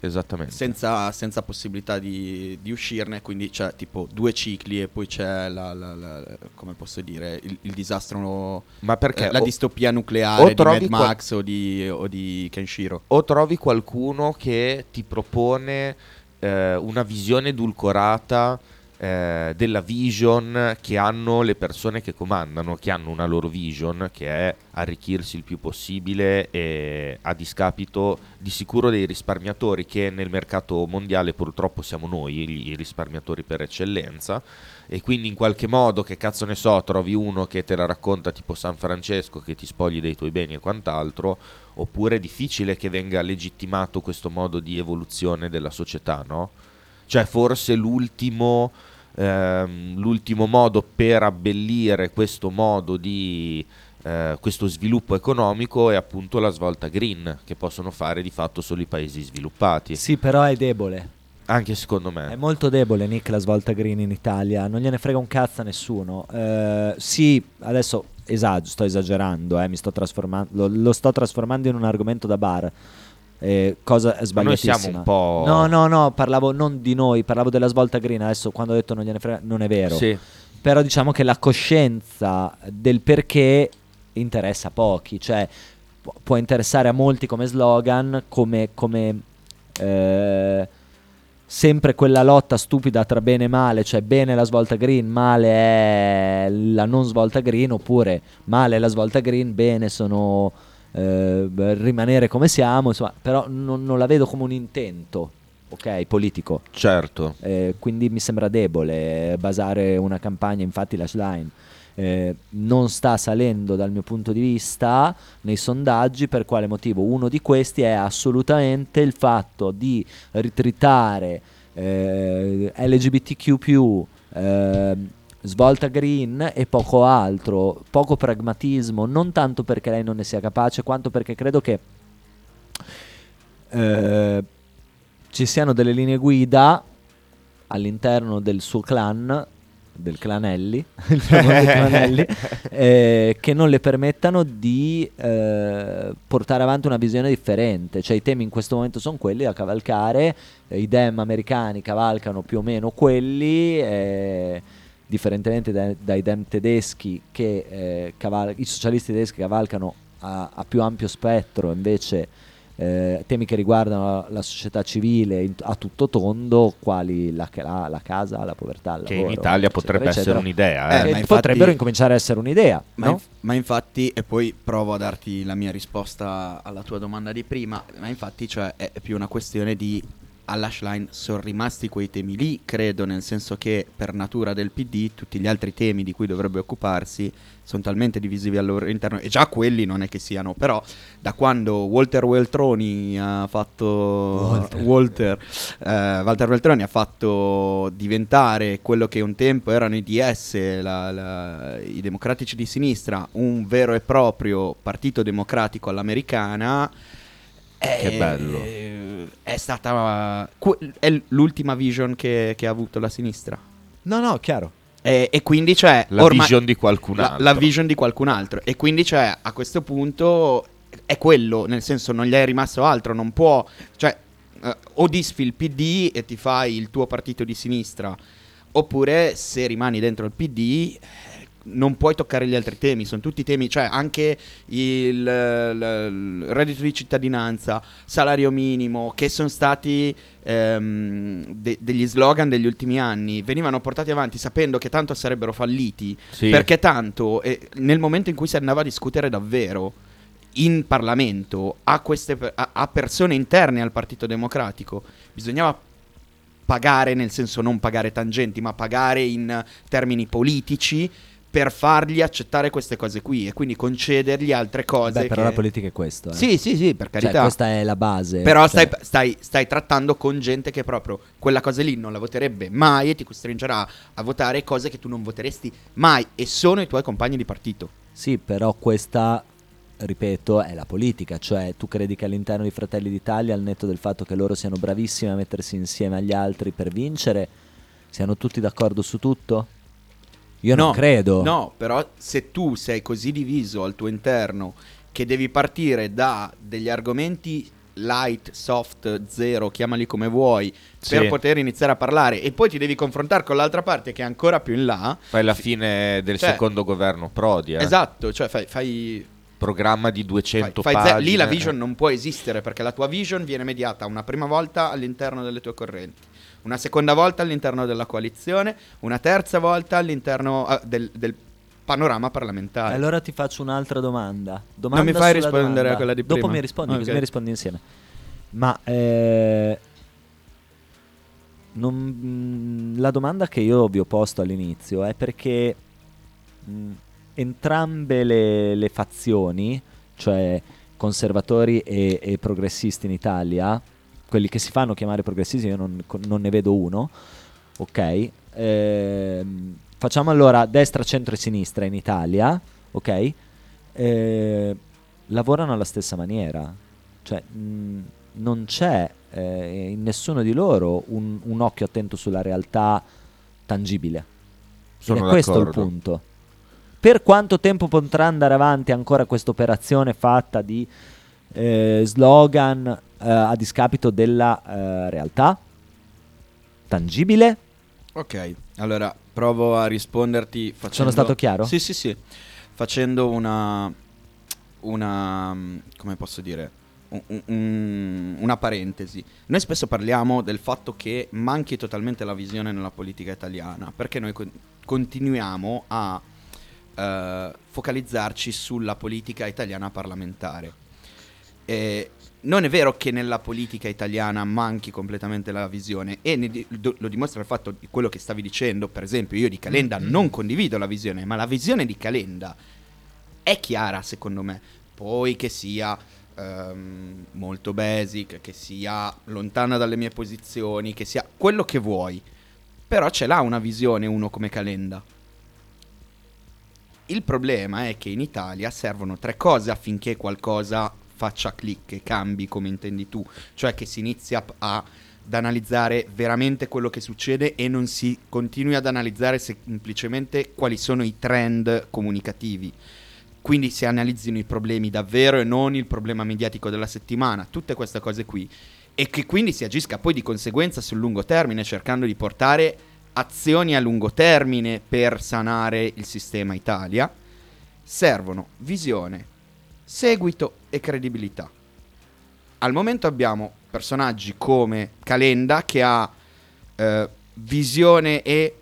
esattamente. Senza, senza possibilità di, di uscirne, quindi c'è tipo due cicli e poi c'è la, la- la- come posso dire, il, il disastro, Ma perché eh, la o- distopia nucleare di Mad Max o, di, o di Kenshiro. o trovi qualcuno che ti propone eh, una visione edulcorata eh, della vision che hanno le persone che comandano, che hanno una loro vision che è arricchirsi il più possibile e a discapito di sicuro dei risparmiatori che nel mercato mondiale purtroppo siamo noi i risparmiatori per eccellenza e quindi in qualche modo che cazzo ne so trovi uno che te la racconta tipo San Francesco che ti spogli dei tuoi beni e quant'altro oppure è difficile che venga legittimato questo modo di evoluzione della società, no? Cioè forse l'ultimo, ehm, l'ultimo modo per abbellire questo modo di eh, questo sviluppo economico è appunto la svolta green che possono fare di fatto solo i paesi sviluppati. Sì, però è debole. Anche secondo È me. molto debole Nick la svolta green in Italia, non gliene frega un cazzo a nessuno. Eh, sì, adesso esag- sto esagerando, eh, mi sto trasformando, lo, lo sto trasformando in un argomento da bar. Eh, cosa noi sbagliatissima. siamo un po'- No, no, no, parlavo non di noi, parlavo della svolta green. Adesso quando ho detto non gliene frega, non è vero. Sì. Però diciamo che la coscienza del perché interessa a pochi, cioè pu- può interessare a molti come slogan, come, come, eh, sempre quella lotta stupida tra bene e male, cioè bene la svolta green, male è la non svolta green, oppure male è la svolta green, bene sono eh, rimanere come siamo, insomma, però non, non la vedo come un intento, ok, politico. Certo. Eh, quindi mi sembra debole basare una campagna, infatti la line eh, non sta salendo dal mio punto di vista nei sondaggi, per quale motivo? Uno di questi è assolutamente il fatto di ritritare eh, LGBTQ, eh, svolta green e poco altro, poco pragmatismo, non tanto perché lei non ne sia capace, quanto perché credo che eh, ci siano delle linee guida all'interno del suo clan del clanelli, clanelli eh, che non le permettano di eh, portare avanti una visione differente. Cioè i temi in questo momento sono quelli da cavalcare eh, i dem americani cavalcano più o meno quelli eh, differentemente dai, dai dem tedeschi che eh, caval- i socialisti tedeschi cavalcano a, a più ampio spettro invece eh, temi che riguardano la, società civile in- a tutto tondo, quali la, la- la casa, la povertà, il Che in lavoro, Italia eccetera, potrebbe essere eccetera. un'idea, Eh, eh. ma infatti- potrebbero incominciare a essere un'idea, Ma, no? inf- ma infatti, e poi provo a darti la mia risposta alla tua domanda di prima, ma infatti cioè, è più una questione di all'hash line sono rimasti quei temi lì, credo, nel senso che per natura del PD tutti gli altri temi di cui dovrebbe occuparsi sono talmente divisivi al loro interno, e già quelli non è che siano, però da quando Walter Weltroni ha fatto... Walter. Walter, eh, Walter Veltroni ha fatto diventare quello che un tempo erano i DS, la- la- i democratici di sinistra, un vero e proprio partito democratico all'americana. Che è- bello. È stata. È l'ultima vision che, che ha avuto la sinistra. No, no, chiaro. E, e quindi c'è. La ormai- vision di qualcun la- altro. La, vision di qualcun altro. E quindi c'è a questo punto. È quello, nel senso non gli è rimasto altro. Non può. Cioè, eh, o disfi il PD e ti fai il tuo partito di sinistra. Oppure se rimani dentro il PD. Non puoi toccare gli altri temi, sono tutti temi, cioè anche il, il- reddito di cittadinanza, salario minimo, che sono stati ehm, de- degli slogan degli ultimi anni, venivano portati avanti sapendo che tanto sarebbero falliti, Sì. perché tanto eh, nel momento in cui si andava a discutere davvero in Parlamento a, queste, a- a persone interne al Partito Democratico, bisognava pagare, nel senso non pagare tangenti, ma pagare in termini politici per fargli accettare queste cose qui e quindi concedergli altre cose. Beh, però che- la politica è questo. eh. Sì, sì, sì, per Cioè, carità. questa è la base. Però cioè- stai, stai- stai trattando con gente che proprio quella cosa lì non la voterebbe mai e ti costringerà a votare cose che tu non voteresti mai e sono i tuoi compagni di partito. Sì, però questa, ripeto, è la politica, cioè tu credi che all'interno di Fratelli d'Italia, al netto del fatto che loro siano bravissimi a mettersi insieme agli altri per vincere, siano tutti d'accordo su tutto? Io non No, credo. No, però se tu sei così diviso al tuo interno che devi partire da degli argomenti light, soft, zero, chiamali come vuoi, Sì. per poter iniziare a parlare e poi ti devi confrontare con l'altra parte che è ancora più in là. Fai la fine del Cioè- secondo governo Prodi, eh. Esatto, cioè fai, fai Programma di 200 Fai- fai pagine. lì la vision non può esistere perché la tua vision viene mediata una prima volta all'interno delle tue correnti, una seconda volta all'interno della coalizione, una terza volta all'interno ah, del, del panorama parlamentare. Allora ti faccio un'altra domanda. Domanda Non mi fai rispondere domanda. a quella di Dopo prima? mi rispondi, Ok. così mi rispondi insieme. Ma eh, non- mh, la domanda che io vi ho posto all'inizio è perché mh, entrambe le, le fazioni, cioè conservatori e, e progressisti in Italia, quelli che si fanno chiamare progressisti, io non, non ne vedo uno, ok? Ehm, facciamo allora destra, centro e sinistra in Italia, ok? Eh, lavorano alla stessa maniera, cioè mh, non c'è eh, in nessuno di loro un, un occhio attento sulla realtà tangibile. Sono Ed è questo il punto. Per quanto tempo potrà andare avanti ancora questa operazione fatta di eh, slogan eh, a discapito della eh, realtà tangibile? Ok, allora provo a risponderti facendo... Sono stato chiaro? Sì, sì, sì. Facendo una... una... come posso dire? un- un- una parentesi. Noi spesso parliamo del fatto che manchi totalmente la visione nella politica italiana, perché noi con- continuiamo a eh, focalizzarci sulla politica italiana parlamentare. E non è vero che nella politica italiana manchi completamente la visione e di- lo dimostra il fatto di quello che stavi dicendo, per esempio io di Calenda non condivido la visione, ma la visione di Calenda è chiara secondo me, poi che sia ehm, molto basic, che sia lontana dalle mie posizioni, che sia quello che vuoi, però ce l'ha una visione uno come Calenda. Il problema è che in Italia servono tre cose affinché qualcosa faccia click e cambi come intendi tu, cioè che si inizia a, ad analizzare veramente quello che succede e non si continui ad analizzare semplicemente quali sono i trend comunicativi. Quindi si analizzino i problemi davvero e non il problema mediatico della settimana, tutte queste cose qui. E che quindi si agisca poi di conseguenza sul lungo termine, cercando di portare azioni a lungo termine per sanare il sistema Italia, servono visione, seguito e credibilità. Al momento abbiamo personaggi come Calenda che ha eh, visione e,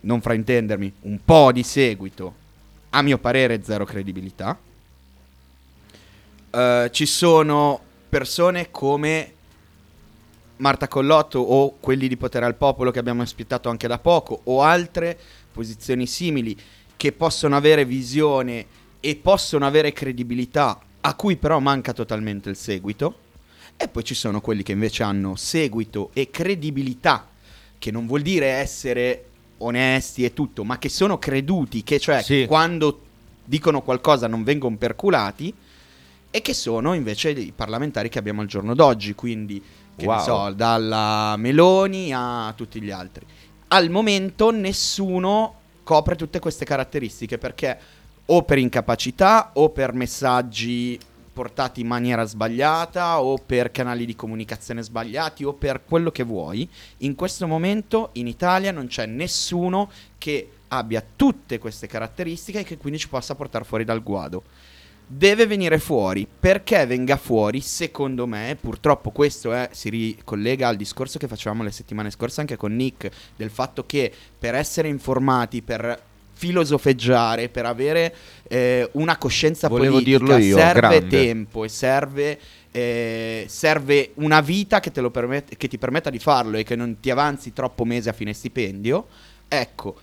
non fraintendermi, un po' di seguito, a mio parere zero credibilità. Eh, ci sono persone come Marta Collotto o quelli di Potere al Popolo che abbiamo aspettato anche da poco o altre posizioni simili che possono avere visione e possono avere credibilità a cui però manca totalmente il seguito e poi ci sono quelli che invece hanno seguito e credibilità che non vuol dire essere onesti e tutto ma che sono creduti che cioè Sì. quando dicono qualcosa non vengono perculati e che sono invece i parlamentari che abbiamo al giorno d'oggi, quindi che ne Wow. so, dalla Meloni a tutti gli altri. Al momento nessuno copre tutte queste caratteristiche perché o per incapacità o per messaggi portati in maniera sbagliata o per canali di comunicazione sbagliati o per quello che vuoi, in questo momento in Italia non c'è nessuno che abbia tutte queste caratteristiche e che quindi ci possa portare fuori dal guado. Deve venire fuori. Perché venga fuori, secondo me, purtroppo questo è- si ricollega al discorso che facevamo le settimane scorse anche con Nick, del fatto che per essere informati, per filosofeggiare, per avere eh, una coscienza Volevo politica, io, serve grande. tempo e serve, eh, serve una vita che, te lo permette- che ti permetta di farlo e che non ti avanzi troppo mesi a fine stipendio. Ecco,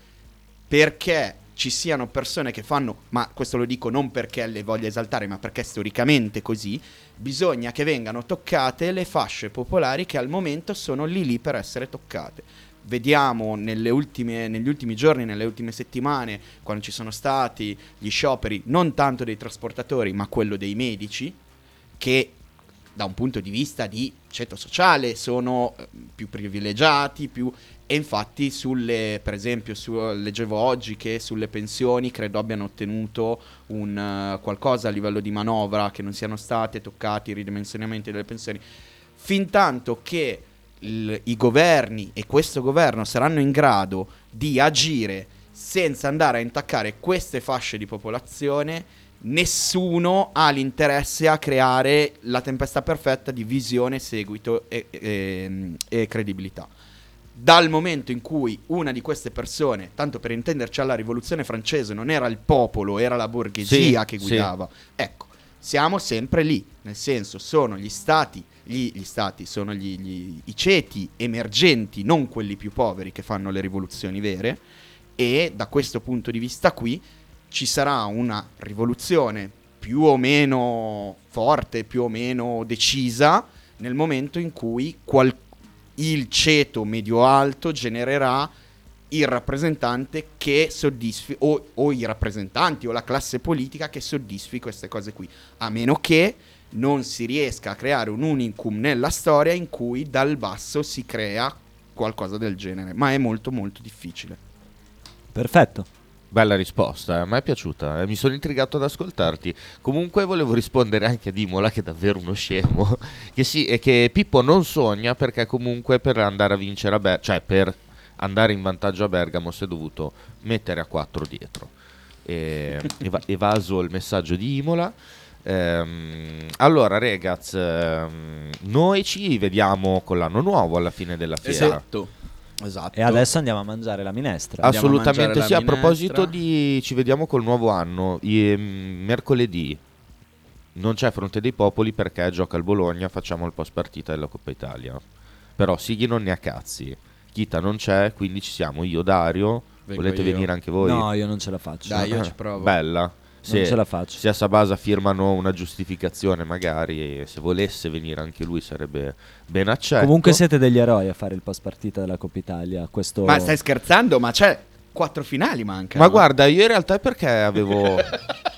perché ci siano persone che fanno, ma questo lo dico non perché le voglia esaltare, ma perché è storicamente così, bisogna che vengano toccate le fasce popolari che al momento sono lì lì per essere toccate. Vediamo ultime- negli ultimi giorni, nelle ultime settimane, quando ci sono stati gli scioperi, non tanto dei trasportatori, ma quello dei medici, che da un punto di vista di ceto sociale sono eh, più privilegiati, più... e infatti sulle, per esempio, su, leggevo oggi che sulle pensioni credo abbiano ottenuto un eh, qualcosa a livello di manovra, che non siano state toccati i ridimensionamenti delle pensioni, fin tanto che il- i governi e questo governo saranno in grado di agire senza andare a intaccare queste fasce di popolazione, nessuno ha l'interesse a creare la tempesta perfetta di visione, seguito e, e- e credibilità. Dal momento in cui una di queste persone, tanto per intenderci alla rivoluzione francese, non era il popolo, era la borghesia Sì, che sì. guidava, ecco, siamo sempre lì, nel senso sono gli stati, gli, gli stati sono gli- gli- i ceti emergenti, non quelli più poveri che fanno le rivoluzioni vere e da questo punto di vista qui ci sarà una rivoluzione più o meno forte, più o meno decisa nel momento in cui qual- il ceto medio-alto genererà il rappresentante che soddisfi o, o i rappresentanti o la classe politica che soddisfi queste cose qui, a meno che non si riesca a creare un unicum nella storia in cui dal basso si crea qualcosa del genere, ma è molto molto difficile. Perfetto. Bella risposta, a me è piaciuta, eh, mi sono intrigato ad ascoltarti. Comunque volevo rispondere anche a Dimola, che è davvero uno scemo, che sì, e che Pippo non sogna perché comunque per andare a vincere a Bergamo, cioè per andare in vantaggio a Bergamo si è dovuto mettere a 4 dietro. E, eva- evaso il messaggio di Imola. Ehm, allora, ragazzi, ehm, noi ci vediamo con l'anno nuovo alla fine della fiera. Esatto. Esatto. E adesso andiamo a mangiare la minestra. Andiamo a Assolutamente mangiare sì. la A proposito minestra. di ci vediamo col nuovo anno, i- mm, mercoledì non c'è Fronte dei Popoli perché gioca il Bologna, facciamo il post partita della Coppa Italia. Però Sighi non ne ha cazzi. Chita non c'è, quindi ci siamo io, Dario. Vengo Volete io. venire anche voi? No, io non ce la faccio. Dai, io Ah, ci provo. Bella. Se, ce la faccio. Se a Sabasa firmano una giustificazione, magari, e se volesse venire anche lui sarebbe ben accetto. Comunque siete degli eroi a fare il post partita della Coppa Italia. Questo... Ma stai scherzando? Ma c'è quattro finali manca. Ma guarda, io in realtà è perché avevo.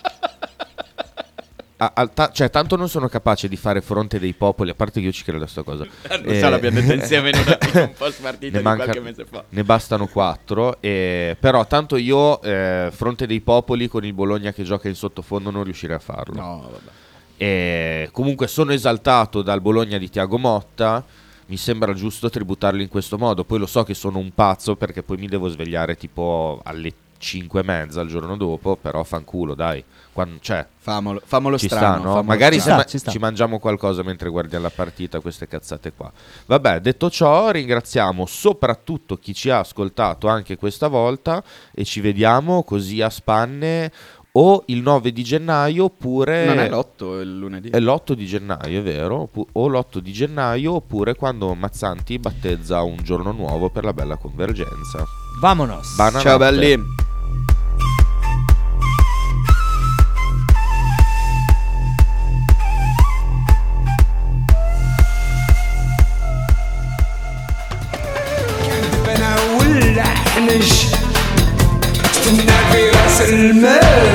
A- al ta- cioè, tanto non sono capace di fare fronte dei popoli, a parte che io ci credo a sta cosa. Non Eh, so, l'abbiamo detto insieme in una- in un post partita manca- qualche mese fa. Ne bastano quattro, e- però tanto io, eh, fronte dei popoli, con il Bologna che gioca in sottofondo, non riuscirei a farlo. No, vabbè. E comunque sono esaltato dal Bologna di Tiago Motta. Mi sembra giusto tributarlo in questo modo. Poi lo so che sono un pazzo perché poi mi devo svegliare tipo alle 5 e mezza il giorno dopo. Però fanculo, dai. Quando, cioè, Famolo, famolo ci strano. sta, no? famolo Magari strano. se sta, ci sta. ci mangiamo qualcosa mentre guardiamo la partita, queste cazzate qua. Vabbè, detto ciò, ringraziamo soprattutto chi ci ha ascoltato anche questa volta e ci vediamo così a spanne o il 9 di gennaio oppure... Non è l'otto, è il lunedì. È l'8 di gennaio, è vero? O l'8 di gennaio oppure quando Mazzanti battezza un giorno nuovo per la bella convergenza. Vamonos. Bananotte. Ciao belli. احنش استنى في رأس المال.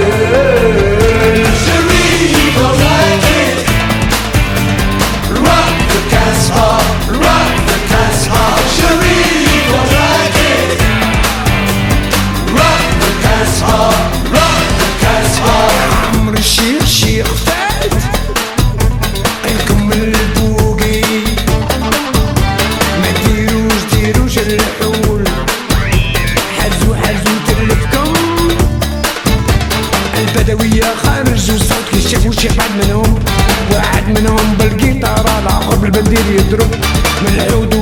شافوا شي حد منهم. واحد منهم بالقيطارة العقرب البندير يضرب. من العود